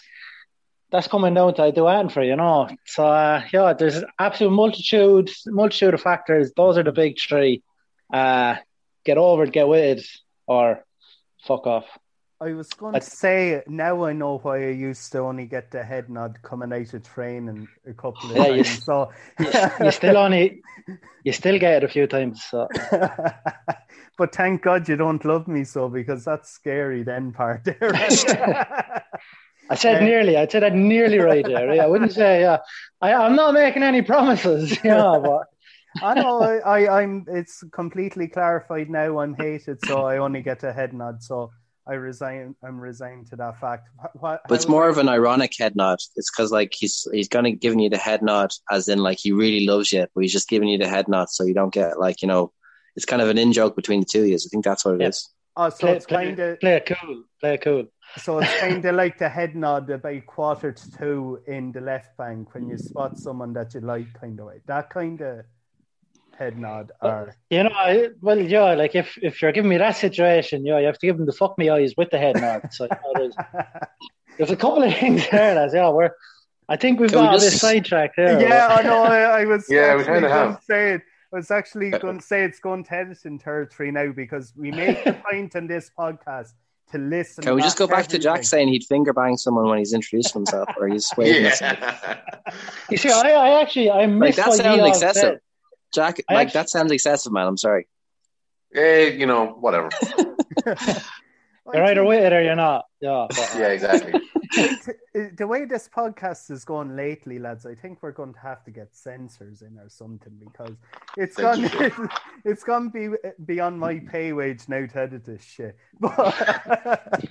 that's coming down to I do anything for you, you know. So uh, yeah, there's absolute multitude, multitude of factors. Those are the big three. Uh, get over it, get with it, or fuck off. I was going to say now I know why I used to only get the head nod coming out of training a couple of Yeah, you- times. So You still only, you still get it a few times. So. but thank God you don't love me so because that's scary then part there. I said Uh, nearly. I said I'd nearly right there. Right? I wouldn't say. Yeah, I, I'm not making any promises. Yeah, but I know I, I, I'm it's completely clarified now I'm hated so I only get a head nod so I resign I'm resigned to that fact. What- But it's how- more of an ironic head nod. It's because like he's he's kind of giving you the head nod as in like he really loves you, but he's just giving you the head nod so you don't get like you know. It's kind of an in joke between the two of you. I think that's what it is. Oh, so play, it's kind of play it cool. Play it cool. So it's kind of like the head nod about quarter to two in the left bank when you spot someone that you like, kind of way. That kind of head nod, or You know, I, well, yeah, like if if you're giving me that situation, yeah, you have to give them the fuck me eyes with the head nod. So you know, there's, there's a couple of things there. That's yeah, we're. I think we've Can we got a bit just- sidetracked there. yeah, I know. I, I was Yeah, we kinda have. say it. I was actually going to say it's going to editing territory now because we make the point in this podcast to listen. Can we just go back to Jack saying he'd finger bang someone when he's introducing himself or he's waving at. You see, I, I actually I Like that sounds excessive. said. Jack, I like actually- that sounds excessive, man. I'm sorry. Eh, you know, whatever. You're either with it or you're not. Yeah. but- Yeah, exactly. the way this podcast is going lately, lads, I think we're going to have to get censors in or something because it's gone. Censors. It's gone be beyond my pay wage now to edit this shit. But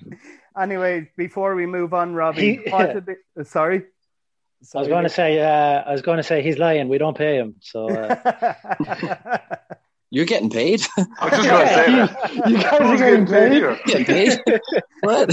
anyway, before we move on, Robbie, He- what did the- sorry. I was going to say, uh, I was going to say he's lying. We don't pay him. So uh, You're getting paid. I was just going to say that. you guys are Who's getting paid. here? getting paid. what?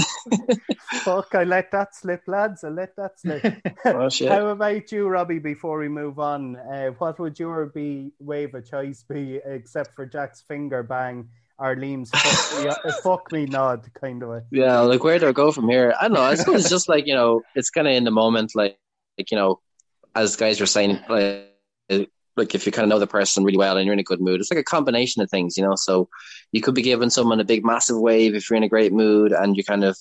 Fuck! I let that slip, lads. I let that slip. Oh shit. How about you, Robbie? Before we move on, uh, what would your be wave of choice be, except for Jack's finger bang or Liam's fuck me, uh, fuck me nod kind of way? Yeah, like where do I go from here? I don't know. I suppose it's just like you know, it's kind of in the moment, like like you know, as guys were saying, like like if you kind of know the person really well and you're in a good mood, it's like a combination of things, you know. So you could be giving someone a big massive wave if you're in a great mood and you kind of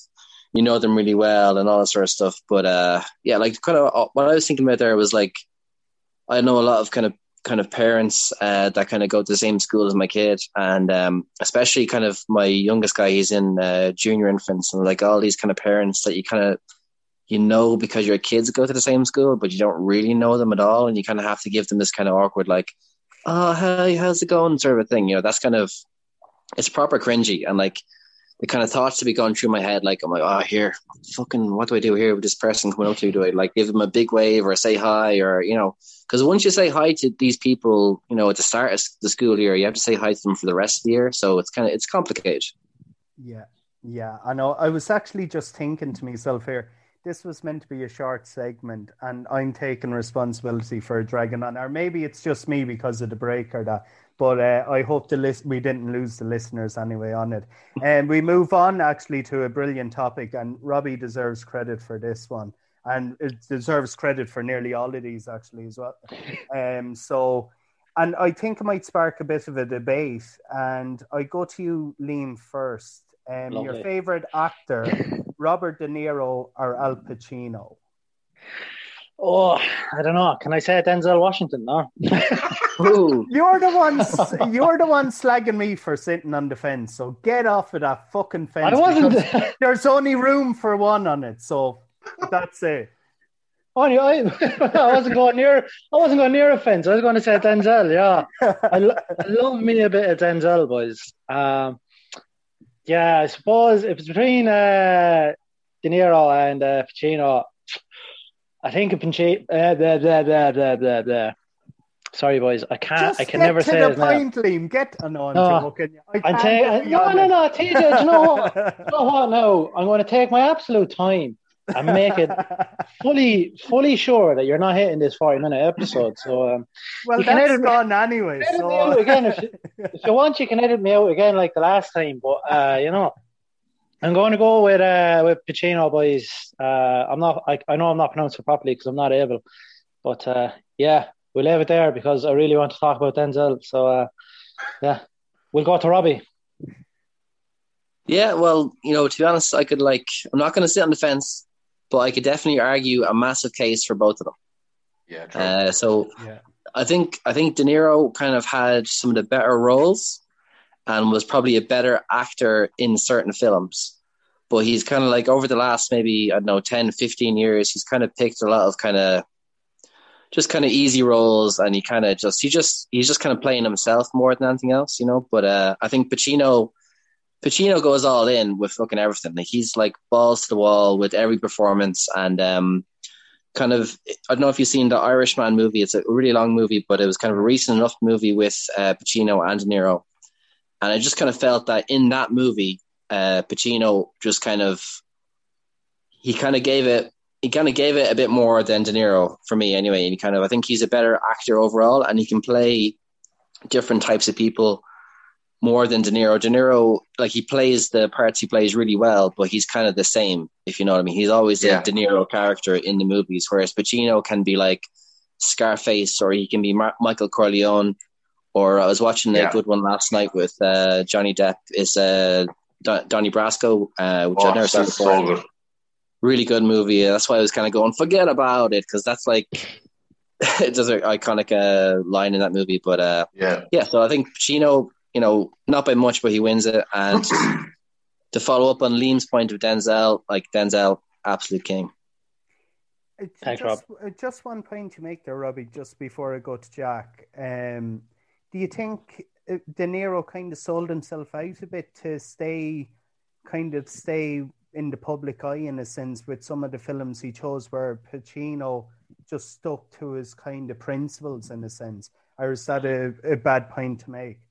you know them really well and all that sort of stuff. But uh, yeah, like kind of what I was thinking about there was like I know a lot of kind of kind of parents uh, that kind of go to the same school as my kid, and um, especially kind of my youngest guy. He's in uh, junior infants, and like all these kind of parents that you kind of you know because your kids go to the same school, but you don't really know them at all, and you kind of have to give them this kind of awkward like, oh, hi, how's it going, sort of thing. You know, that's kind of it's proper cringy, and like the kind of thoughts to be going through my head, like I'm like, oh, here, fucking, what do I do here with this person coming up to me? Do I like give them a big wave or say hi or you know? Because once you say hi to these people, you know, at the start of the school year, you have to say hi to them for the rest of the year. So it's kind of it's complicated. Yeah, yeah, I know. I was actually just thinking to myself here. This was meant to be a short segment, and I'm taking responsibility for dragging on. Or maybe it's just me because of the break or that. But uh, I hope the list we didn't lose the listeners anyway on it. And we move on actually to a brilliant topic, and Robbie deserves credit for this one, and it deserves credit for nearly all of these actually as well. Um, so, and I think it might spark a bit of a debate. And I go to you, Liam, first. Um, your favorite actor, Robert De Niro or Al Pacino? Oh, I don't know. Can I say Denzel Washington? No. You're the one. You're the one slagging me for sitting on the fence. So get off of that fucking fence. I wasn't. There's only room for one on it. So that's it. Only I, I wasn't going near. I wasn't going near a fence. I was going to say Denzel. Yeah, I, lo- I love me a bit of Denzel, boys. Um, yeah, I suppose if it's between uh, De Niro and uh, Pacino, I think of Pacino. Uh, blah, blah, blah, blah, blah, blah. Sorry, boys. I can't. Just I can get never to say the his name. point, Liam. Get. Oh, no, I'm No. joking. I I'm can't No, no, no, TJ. Do you know what? you know what? No, I'm going to take my absolute time and make it fully, fully sure that you're not hitting this 40 minute episode. So, um, well, you can that's edit me- anyway. So. me again if you, if you want. You can edit me out again like the last time. But uh, you know, I'm going to go with uh, with Pacino, boys. Uh, I'm not. I, I know I'm not pronouncing it properly because I'm not able. But uh, yeah, we'll leave it there because I really want to talk about Denzel. So uh, yeah, we'll go to Robbie. Yeah, well, you know, to be honest, I could like I'm not going to sit on the fence, but I could definitely argue a massive case for both of them. Yeah, true. Uh, so Yeah. I think I think De Niro kind of had some of the better roles and was probably a better actor in certain films. But he's kind of like over the last maybe I don't know 10, 15 years, he's kind of picked a lot of kind of just kind of easy roles, and he kind of just he just he's just kind of playing himself more than anything else, you know. But uh, I think Pacino Pacino goes all in with fucking everything. Like he's like balls to the wall with every performance, and um, kind of I don't know if you've seen the Irishman movie. It's a really long movie, but it was kind of a recent enough movie with uh, Pacino and De Niro, and I just kind of felt that in that movie, uh, Pacino just kind of he kind of gave it he kind of gave it a bit more than De Niro for me anyway. And he kind of I think he's a better actor overall, and he can play different types of people more than De Niro. De Niro, like he plays the parts he plays really well, but he's kind of the same, if you know what I mean. He's always Yeah. the De Niro character in the movies, whereas Pacino can be like Scarface, or he can be Mar- Michael Corleone. Or I was watching a good one last night with uh, Johnny Depp. Is uh, Don- Donnie Brasco, uh, which oh, I've never seen before so good. really good movie. That's why I was kind of going, forget about it, because that's like it's just an iconic uh, line in that movie. But uh, Yeah. yeah, so I think Pacino, you know, not by much, but he wins it. And to follow up on Liam's point of Denzel, like Denzel, absolute king. It's Thanks, just, uh, just one point to make there, Robbie, just before I go to Jack. Um, do you think uh, De Niro kind of sold himself out a bit to stay, kind of stay in the public eye in a sense with some of the films he chose where Pacino just stuck to his kind of principles in a sense? Or is that a, a bad point to make?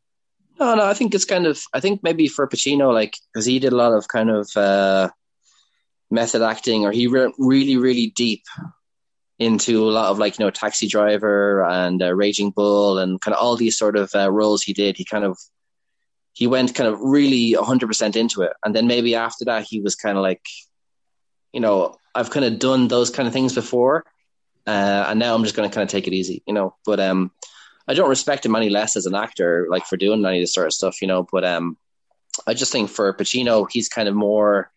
No, no, I think it's kind of. I think maybe for Pacino, like because he did a lot of kind of uh, method acting, or he went really, really deep into a lot of like you know Taxi Driver and uh, Raging Bull and kind of all these sort of uh, roles he did. He kind of he went kind of really hundred percent into it, and then maybe after that he was kind of like, you know, I've kind of done those kind of things before, uh, and now I'm just going to kind of take it easy, you know. But um, I don't respect him any less as an actor, like for doing any of this sort of stuff, you know. But um, I just think for Pacino, he's kind of more.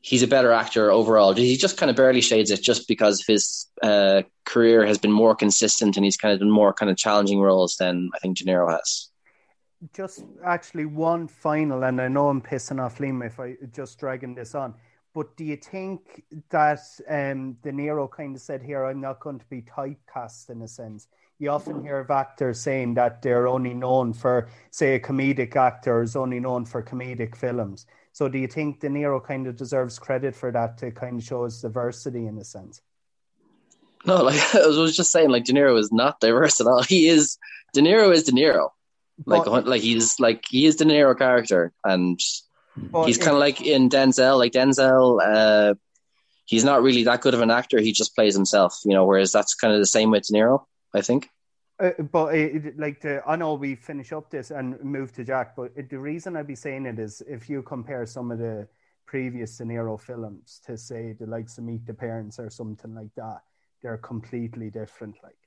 He's a better actor overall. He just kind of barely shades it, just because his uh, career has been more consistent and he's kind of done more kind of challenging roles than I think De Niro has. Just actually one final, and I know I'm pissing off Liam if I just dragging this on. But do you think that um, De Niro kind of said here, I'm not going to be typecast in a sense? You often hear of actors saying that they're only known for, say, a comedic actor is only known for comedic films. So do you think De Niro kind of deserves credit for that to kind of show his diversity in a sense? No, like I was just saying, like De Niro is not diverse at all. He is De Niro is De Niro. Like But- like he's like he is De Niro character, and he's kind of like in Denzel. Like Denzel, uh, he's not really that good of an actor. He just plays himself, you know. Whereas that's kind of the same with De Niro, I think. Uh, but it, like the, I know we finish up this and move to Jack, but it, the reason I'd be saying it is if you compare some of the previous De Niro films to say the likes of Meet the Parents or something like that, they're completely different. Like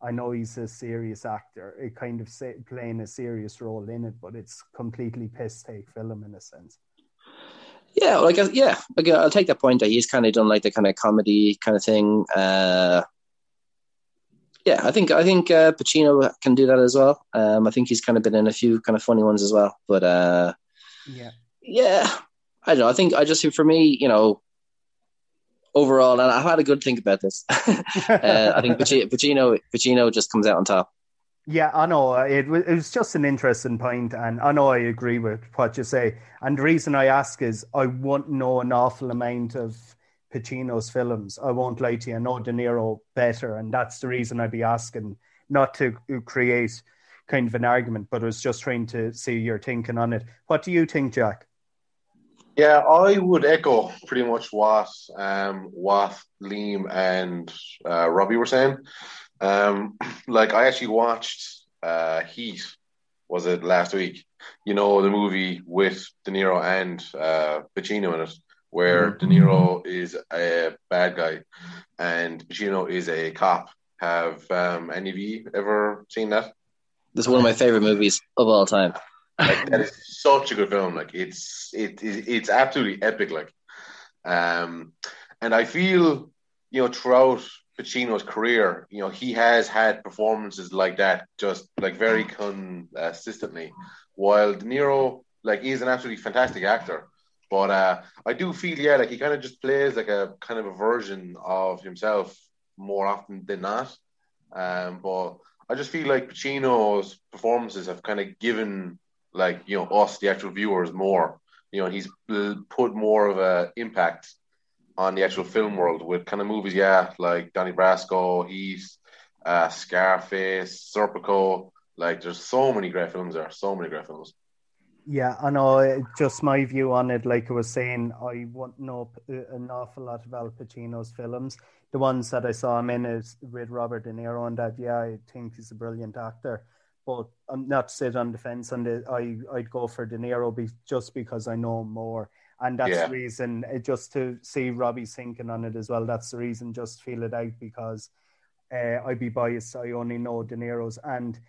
I know he's a serious actor, it kind of say, playing a serious role in it, but it's completely piss take film in a sense. Yeah, like uh, yeah, uh, I'll take that point that he's kind of done like the kind of comedy kind of thing. Uh, yeah, I think I think uh, Pacino can do that as well. Um, I think he's kind of been in a few kind of funny ones as well. But uh, Yeah. yeah, I don't know. I think I just for me, you know, overall, and I've had a good think about this. uh, I think Paci- Pacino Pacino just comes out on top. Yeah, I know. It was, it was just an interesting point, and I know I agree with what you say. And the reason I ask is I won't know an awful amount of Pacino's films. I won't lie to you. I know De Niro better, and that's the reason I'd be asking, not to create kind of an argument, but I was just trying to see your thinking on it. What do you think, Jack? Yeah, I would echo pretty much what um, what Liam and uh, Robbie were saying. Um, like I actually watched uh, Heat. Was it last week? You know the movie with De Niro and uh, Pacino in it, where De Niro is a bad guy and Pacino is a cop. Have um, any of you ever seen that? This is one of my favorite movies of all time. Like that is such a good film. Like it's it, it it's absolutely epic. Like, um, and I feel you know throughout Pacino's career, you know he has had performances like that, just like very consistently. While De Niro, like, is an absolutely fantastic actor, but uh, I do feel yeah, like he kind of just plays like a kind of a version of himself more often than not. Um, but I just feel like Pacino's performances have kind of given like you know us the actual viewers more. You know he's put more of a impact on the actual film world with kind of movies yeah like Donnie Brasco he's uh, Scarface Serpico. Like there's so many great films there so many great films Yeah, I know. Just my view on it, like I was saying, I won't know an awful lot of Al Pacino's films. The ones that I saw him in is with Robert De Niro, and that, yeah, I think he's a brilliant actor. But I'm not to sit on the fence on the. I I'd go for De Niro be, just because I know more, and that's Yeah. the reason. uh, Just to see Robbie thinking on it as well. That's the reason. Just feel it out because uh, I'd be biased. I only know De Niro's and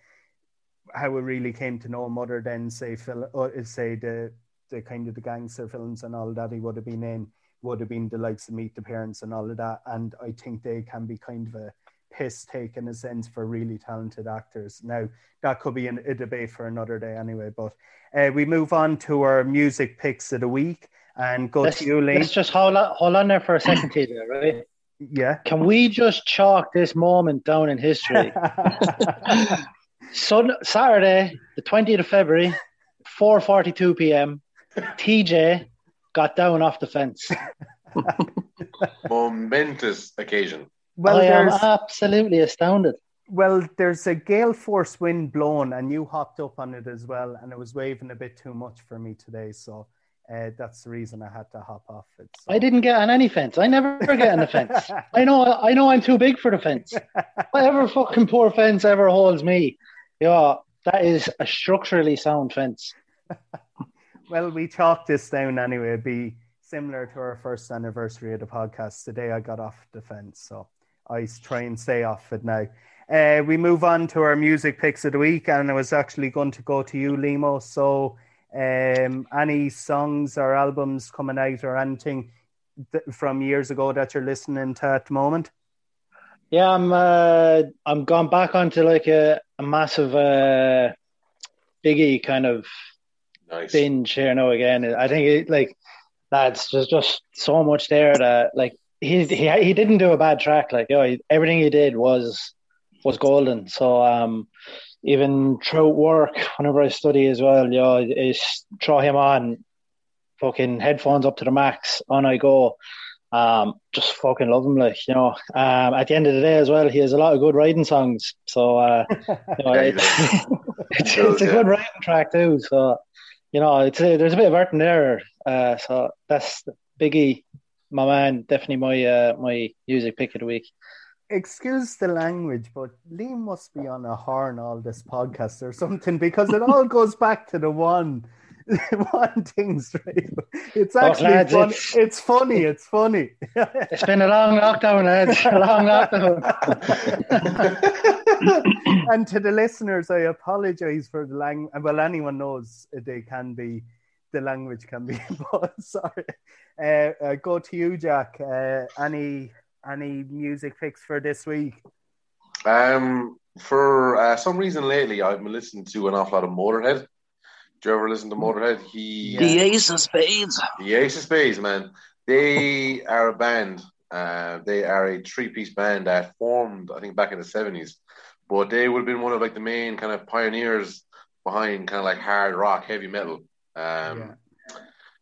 how it really came to know him other than say Phil, or say the the kind of the gangster films and all that he would have been in would have been the likes of Meet the Parents and all of that. And I think they can be kind of a piss take in a sense for really talented actors. Now that could be an, a debate for another day anyway. But uh, we move on to our music picks of the week and go Let's, to you, Lee. let's just hold on, hold on there for a second, TJ, right? Yeah. Can we just chalk this moment down in history? Sun Saturday, the 20th of February, 4:42 p.m. TJ got down off the fence. momentous occasion well, I am absolutely astounded. well, there's a gale force wind blowing, and you hopped up on it as well, and it was waving a bit too much for me today, so uh, that's the reason I had to hop off it. So. I didn't get on any fence. I never get on the fence. I know. I know. I'm too big for the fence. Whatever fucking poor fence ever holds me, yeah, that is a structurally sound fence. Well, we chalked this down anyway. It'd be similar to our first anniversary of the podcast. Today I got off the fence, so I try and stay off it now. Uh, we move on to our music picks of the week, and I was actually going to go to you, Limo. So, um, any songs or albums coming out or anything th- from years ago that you're listening to at the moment? Yeah, I'm. Uh, I'm gone back onto like a, a massive uh, Biggie kind of nice binge here now again. I think it like lads, there's just so much there that like he he he didn't do a bad track. Like you know, he, everything he did was was golden. So um, even throughout work, whenever I study as well, you know, is throw him on, fucking headphones up to the max, on I go. Um, just fucking love him, like you know. Um, at the end of the day, as well, he has a lot of good riding songs. So uh, you know, it's, it's, it's, a good riding track too. So you know, it's a, there's a bit of art in there. Uh, so that's Biggie, my man. Definitely my uh, my music pick of the week excuse the language, but Liam must be on a horn all this podcast or something because it all goes back to the one one thing straight. It's actually oh, lads, funny. It's, it's, funny. It's funny. it's been a long lockdown, lads. A long lockdown. and to the listeners, I apologize for the language. Well, anyone knows they can be. The language can be, but sorry. Uh, uh, go to you, Jack. Uh, any any music picks for this week? Um, for uh, some reason lately, I've been listening to an awful lot of Motorhead. Do you ever listen to Motorhead? He the Ace of Spades. The Ace of Spades, man. They are a band. Uh, they are a three-piece band that formed, I think, back in the seventies. But they would have been one of like the main kind of pioneers behind kind of like hard rock, heavy metal. Um, yeah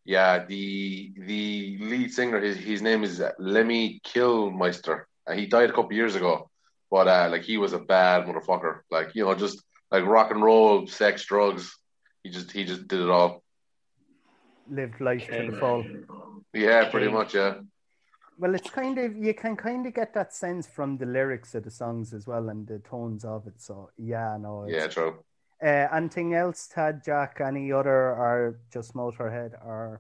yeah, the the lead singer, his his name is Lemmy Kilmister. Uh, he died a couple years ago, but uh, like he was a bad motherfucker. Like you know, just like rock and roll, sex, drugs. He just he just did it all. Lived life to the full. Yeah, pretty much. Yeah. Well, it's kind of you can kind of get that sense from the lyrics of the songs as well and the tones of it. So yeah, no. Yeah, true. Uh, anything else, Tad, Jack? Any other, or just Motorhead, or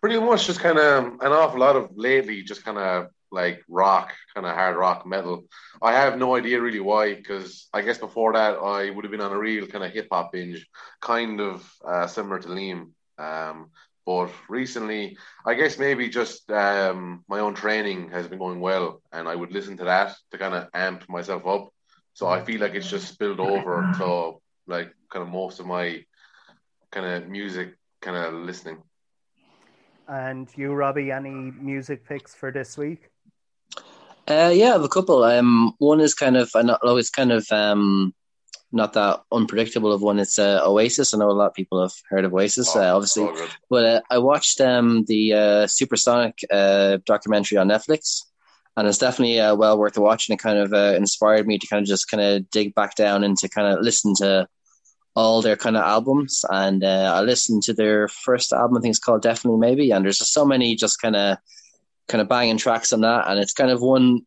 pretty much just kind of an awful lot of lately, just kind of like rock, kind of hard rock metal. I have no idea really why, because I guess before that I would have been on a real kind of hip hop binge, kind of uh, similar to Liam. Um, but recently, I guess maybe just um, my own training has been going well, and I would listen to that to kind of amp myself up. So I feel like it's just spilled over to like kind of most of my kind of music kind of listening. And you, Robbie, any music picks for this week? Uh, yeah, I have a couple. Um, one is kind of, know it's kind of um, not that unpredictable of one. It's uh, Oasis. I know a lot of people have heard of Oasis, oh, uh, obviously. but uh, I watched um, the uh, Supersonic uh, documentary on Netflix, and it's definitely uh, well worth a watch. And it kind of uh, inspired me to kind of just kind of dig back down into kind of listen to all their kind of albums, and uh, I listened to their first album. I think it's called Definitely Maybe, and there's just so many just kind of kind of banging tracks on that, and it's kind of one.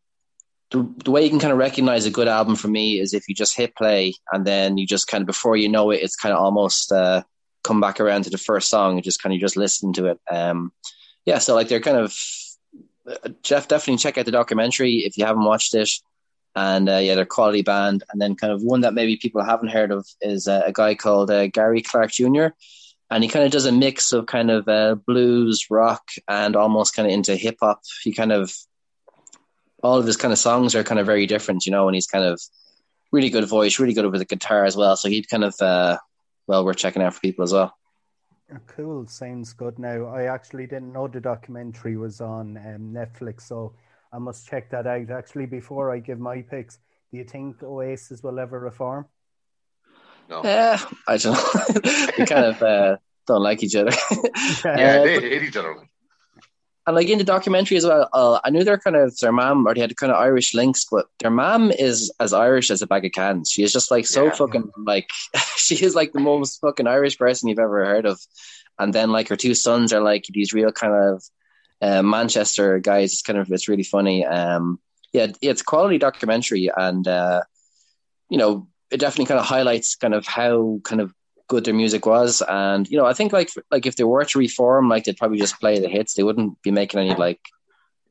The, the way you can kind of recognize a good album for me is if you just hit play and then you just kind of before you know it, it's kind of almost uh, come back around to the first song and just kind of just listen to it. Um, yeah, so like they're kind of uh, Jeff. Definitely check out the documentary if you haven't watched it and uh, yeah, they're quality band. And then kind of one that maybe people haven't heard of is uh, a guy called uh, Gary Clark Jr. And he kind of does a mix of kind of uh, blues, rock, and almost kind of into hip hop. He kind of all of his kind of songs are kind of very different, you know. And he's kind of really good voice, really good with the guitar as well. So he'd kind of uh, well, we're checking out for people as well. Cool, sounds good. Now I actually didn't know the documentary was on um, Netflix, so I must check that out. Actually, before I give my picks, do you think Oasis will ever reform? No. Yeah, I don't know. we kind of uh, don't like each other. yeah, they hate each other. And like in the documentary as well, uh, I knew they're kind of their mom or they had kind of Irish links, but their mom is as Irish as a bag of cans. She is just like so yeah. fucking like she is like the most fucking Irish person you've ever heard of. And then like her two sons are like these real kind of uh, Manchester guys. It's kind of it's really funny. Um, yeah, it's a quality documentary, and uh, you know, it definitely kind of highlights kind of how kind of good their music was. And you know, I think like like if they were to reform, like they'd probably just play the hits. They wouldn't be making any like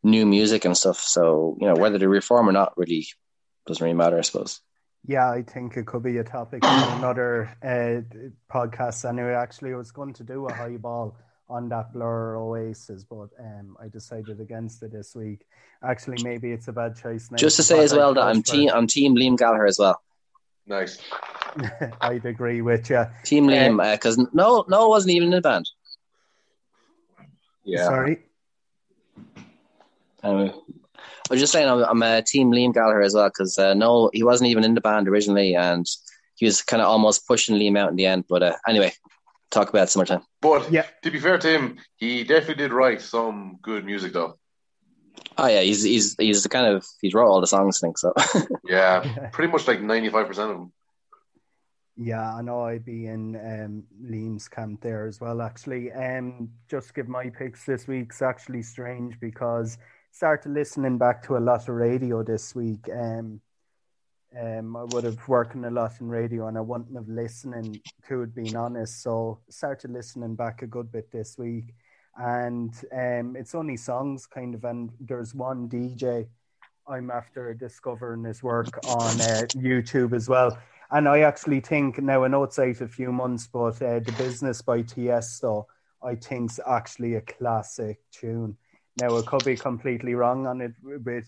new music and stuff. So you know, whether they reform or not really doesn't really matter, I suppose. Yeah, I think it could be a topic for another uh, podcast. Anyway, actually, I was going to do a highball on that Blur Oasis, but um, I decided against it this week. Actually, maybe it's a bad choice. Now Just to say as well that I'm team I'm team Liam Gallagher as well. Nice. I'd agree with you. Team Liam, because uh, no, no, wasn't even in the band. Yeah. Sorry. Anyway, I was just saying I'm, I'm a team Liam Gallagher as well because uh, no, he wasn't even in the band originally, and he was kind of almost pushing Liam out in the end. But uh, anyway, talk about it some more time. But Yeah. to be fair to him, he definitely did write some good music though. Oh yeah, he's he's he's the kind of he's wrote all the songs, I think so. Yeah, Yeah. pretty much like ninety five percent of them. Yeah, I know I'd be in um, Liam's camp there as well, actually. Um, just give my picks this week's actually strange because started listening back to a lot of radio this week. Um, um, I would have working a lot in radio and I wouldn't have listening to it, being honest. So started listening back a good bit this week, and um, it's only songs kind of. And there's one DJ I'm after discovering his work on uh, YouTube as well. And I actually think now I know it's out a few months, but uh, the business by Tiesto, I think's actually a classic tune. Now I could be completely wrong on it, but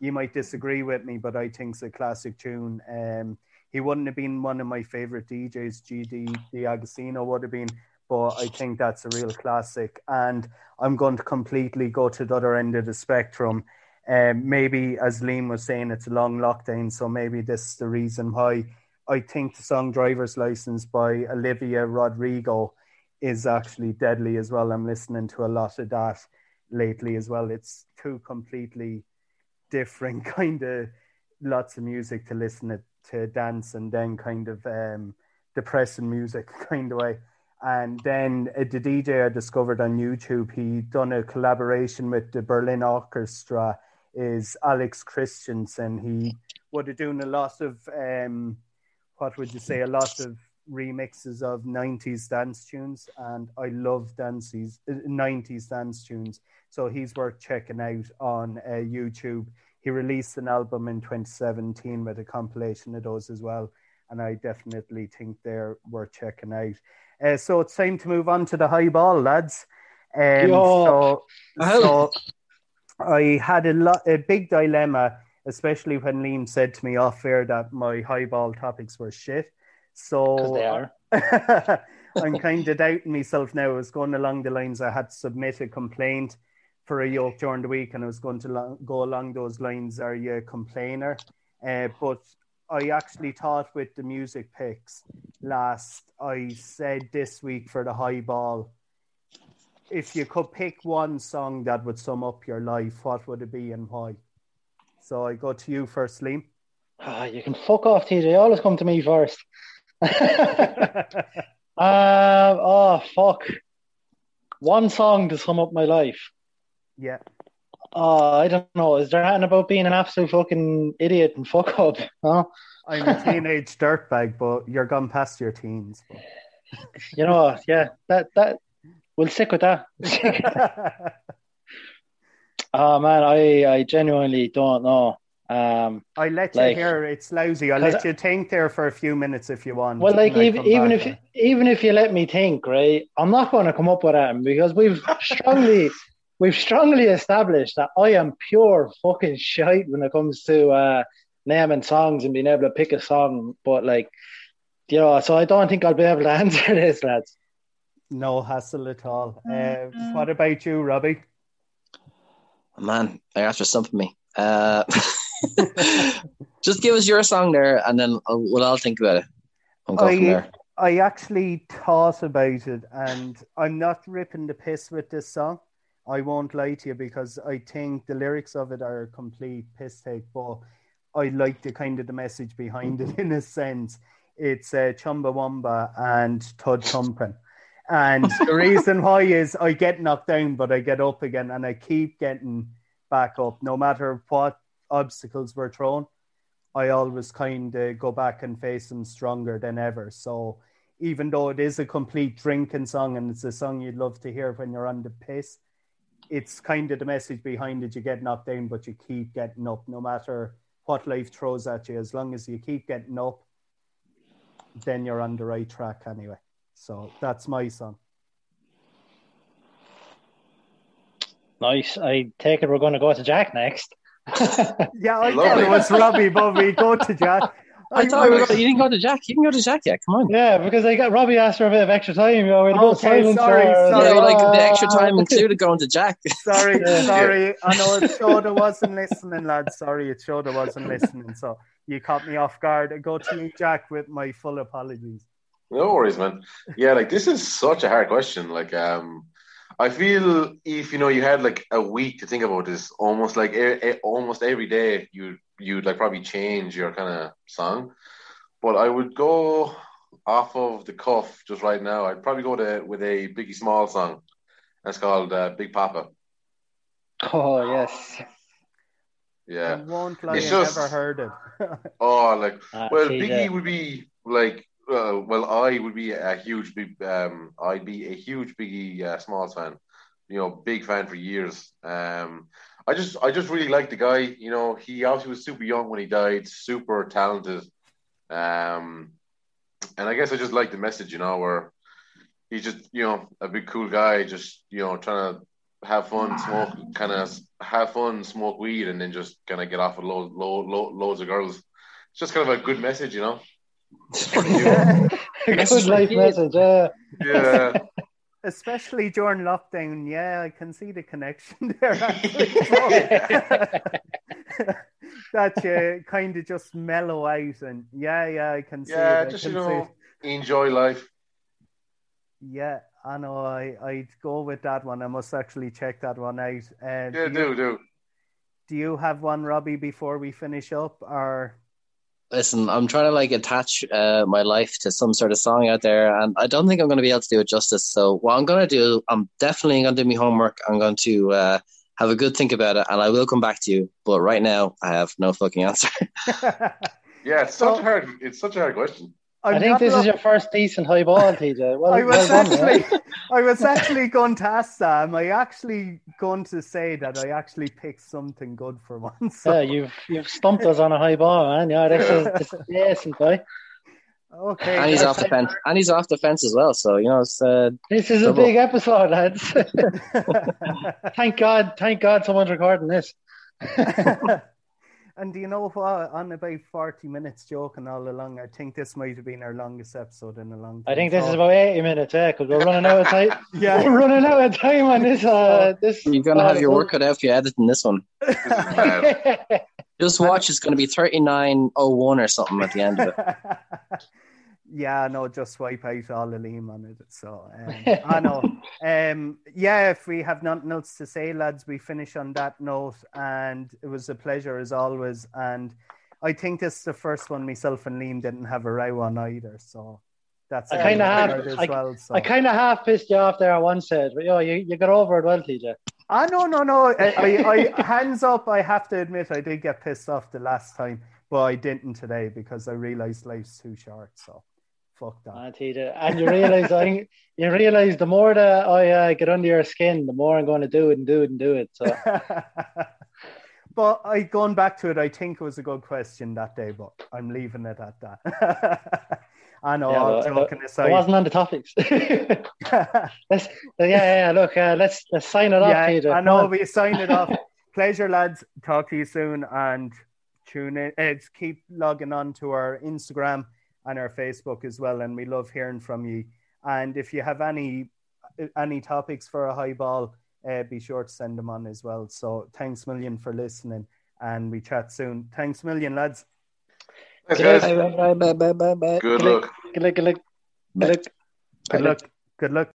you might disagree with me, but I think's a classic tune. Um, he wouldn't have been one of my favorite DJs. Gigi D'Agostino would have been, but I think that's a real classic. And I'm going to completely go to the other end of the spectrum. Um, maybe, as Liam was saying, it's a long lockdown, so maybe this is the reason why. I think the song Driver's License by Olivia Rodrigo is actually deadly as well. I'm listening to a lot of that lately as well. It's two completely different kind of lots of music to listen to, to dance and then kind of um, depressing music kind of way. And then uh, the DJ I discovered on YouTube, he done a collaboration with the Berlin Orchestra, is Alex Christensen. He would have done a lot of um, what would you say, a lot of remixes of 90s dance tunes. And I love dances, uh, 90s dance tunes. So he's worth checking out on uh, YouTube. He released an album in 2017 with a compilation of those as well. And I definitely think they're worth checking out. Uh, so it's time to move on to the high ball, lads. Um, so, so I had a lot, a big dilemma, especially when Liam said to me off air that my high ball topics were shit. So they are. I'm kind of doubting myself now. I was going along the lines I had to submit a complaint for a yoke during the week, and I was going to lo- go along those lines. Are you a complainer? Uh, but I actually thought with the music picks last, I said this week for the high ball, if you could pick one song that would sum up your life, what would it be and why? So I go to you first, Liam. Ah, you can fuck off, TJ. Always come to me first. Um, oh fuck. One song to sum up my life. yeah. Oh, I don't know. Is there anything about being an absolute fucking idiot and fuck up? I'm a teenage dirtbag, but you're gone past your teens. You know, yeah, that that we'll stick with that. oh man, I I genuinely don't know. Um, I let you Like- hear it's lousy. I'll let you think there for a few minutes if you want. well, like even even if even if you let me think, right, I'm not going to come up with that because we've strongly we've strongly established that I am pure fucking shite when it comes to uh, naming songs and being able to pick a song. But like, you know, so I don't think I'll be able to answer this, lads. no hassle at all. Uh, what about you, Robbie? Man, I asked for something me. Uh, just give us your song there, and then I'll, we'll all think about it. and go I- from there. I actually thought about it, and I'm not ripping the piss with this song. I won't lie to you because I think the lyrics of it are a complete piss take, but I like the kind of the message behind it in a sense. It's uh, Chumbawamba and Tubthumping. And the reason why is I get knocked down, but I get up again and I keep getting back up no matter what obstacles were thrown. I always kind of go back and face them stronger than ever. So even though it is a complete drinking song and it's a song you'd love to hear when you're on the piss, it's kind of the message behind it. You get knocked down, but you keep getting up no matter what life throws at you. As long as you keep getting up, then you're on the right track anyway. So that's my song. Nice. I take it we're going to go to Jack next. Yeah, I Lovely. thought it was Robbie, but we go to Jack. I thought we you didn't go to Jack. You can go to Jack yet. Come on. Yeah, because I got Robbie asked for a bit of extra time. You know, we'd go Okay, silent sorry, or- sorry. Yeah, like the Ah. extra time included going to Jack. Sorry, Yeah. sorry. I know it showed I wasn't listening, lads. Sorry, it showed I wasn't listening. So you caught me off guard. I go to you, Jack, with my full apologies. No worries, man. Yeah, like this is such a hard question. Like, um, I feel if you know you had like a week to think about this, almost like almost every day, you you'd like probably change your kind of song. But I would go off of the cuff just right now. I'd probably go to with a Biggie Small song. That's called uh, Big Poppa. Oh yes. Yeah. I Yeah. won't lie, It's I just- never heard it. Oh, like Ah, well, TJ. Biggie would be like, uh, well, I would be a huge big, um, I'd be a huge Biggie uh, Smalls fan. You know, big fan for years. Um, I just, I just really like the guy. You know, he obviously was super young when he died, super talented. Um, and I guess I just like the message. You know, where he's just, you know, a big cool guy, just you know, trying to have fun, smoke, kind of have fun, smoke weed, and then just kind of get off with loads, load, load, loads of girls. It's just kind of a good message, you know. Good life message. Yeah. Yeah, Especially during lockdown. Yeah, I can see the connection there. that you kind of just mellow out and yeah, yeah, I can see yeah. it. I Just can you see know, it. enjoy life. Yeah, I know. I I'd go with that one. I must actually check that one out. Uh, Yeah, do, you, do do. do you have one, Robbie, before we finish up, or Listen, I'm trying to like attach uh, my life to some sort of song out there, and I don't think I'm going to be able to do it justice. So what I'm going to do, I'm definitely going to do my homework. I'm going to uh, have a good think about it, and I will come back to you. But right now, I have no fucking answer. Yeah, it's So- such a hard. It's such a hard question. I'm I think this is your first decent high ball, TJ. Well, I was well done, actually, yeah. I was actually going to ask Sam. I actually going to say that I actually picked something good for once. So, Yeah, you've you've stumped us on a high ball, man. Yeah, this is this is decent, boy. okay, and he's off the fence, and he's off the fence as well. So you know, it's uh, This is a big episode, lads. thank God, thank God, someone's recording this. And do you know what? On about forty minutes joking all along. I think this might have been our longest episode in a long time. I think this So, is about eighty minutes, yeah, because we're running out of time. yeah. We're running out of time on this. Uh, this you're going to have your work cut out for you editing this one. This. Just watch; it's going to be thirty nine oh one or something at the end of it. yeah, no, just swipe out all the lean on it. So um, I know. Um, yeah, if we have nothing else to say, lads, we finish on that note. And it was a pleasure as always. And I think this is the first one myself and Liam didn't have a row on either. So that's I good have- record I- well. So. I kind of half pissed you off there at one stage, but yo, you, you got over it well, TJ. Ah, no, no, no. I, I, I, hands up. I have to admit, I did get pissed off the last time, but I didn't today because I realized life's too short. So, fuck that. Ah, TJ. And you realize, I think you realize the more that I uh, get under your skin, the more I'm going to do it and do it and do it. So but I going back to it, I think it was a good question that day, but I'm leaving it at that. I know, Yeah, but, joking it aside. wasn't on the topics. let's, yeah, yeah, look, uh, let's let's sign it off, yeah, TJ. I know. We sign it off. Pleasure, lads. Talk to you soon and tune in. Uh, keep logging on to our Instagram and our Facebook as well. And we love hearing from you. And if you have any any topics for a high ball, uh, be sure to send them on as well. So thanks million for listening, and we chat soon. Thanks million, lads. Thanks, guys. Bye bye bye bye bye bye. Good luck. Good luck, good luck, good luck. Good luck. Good luck.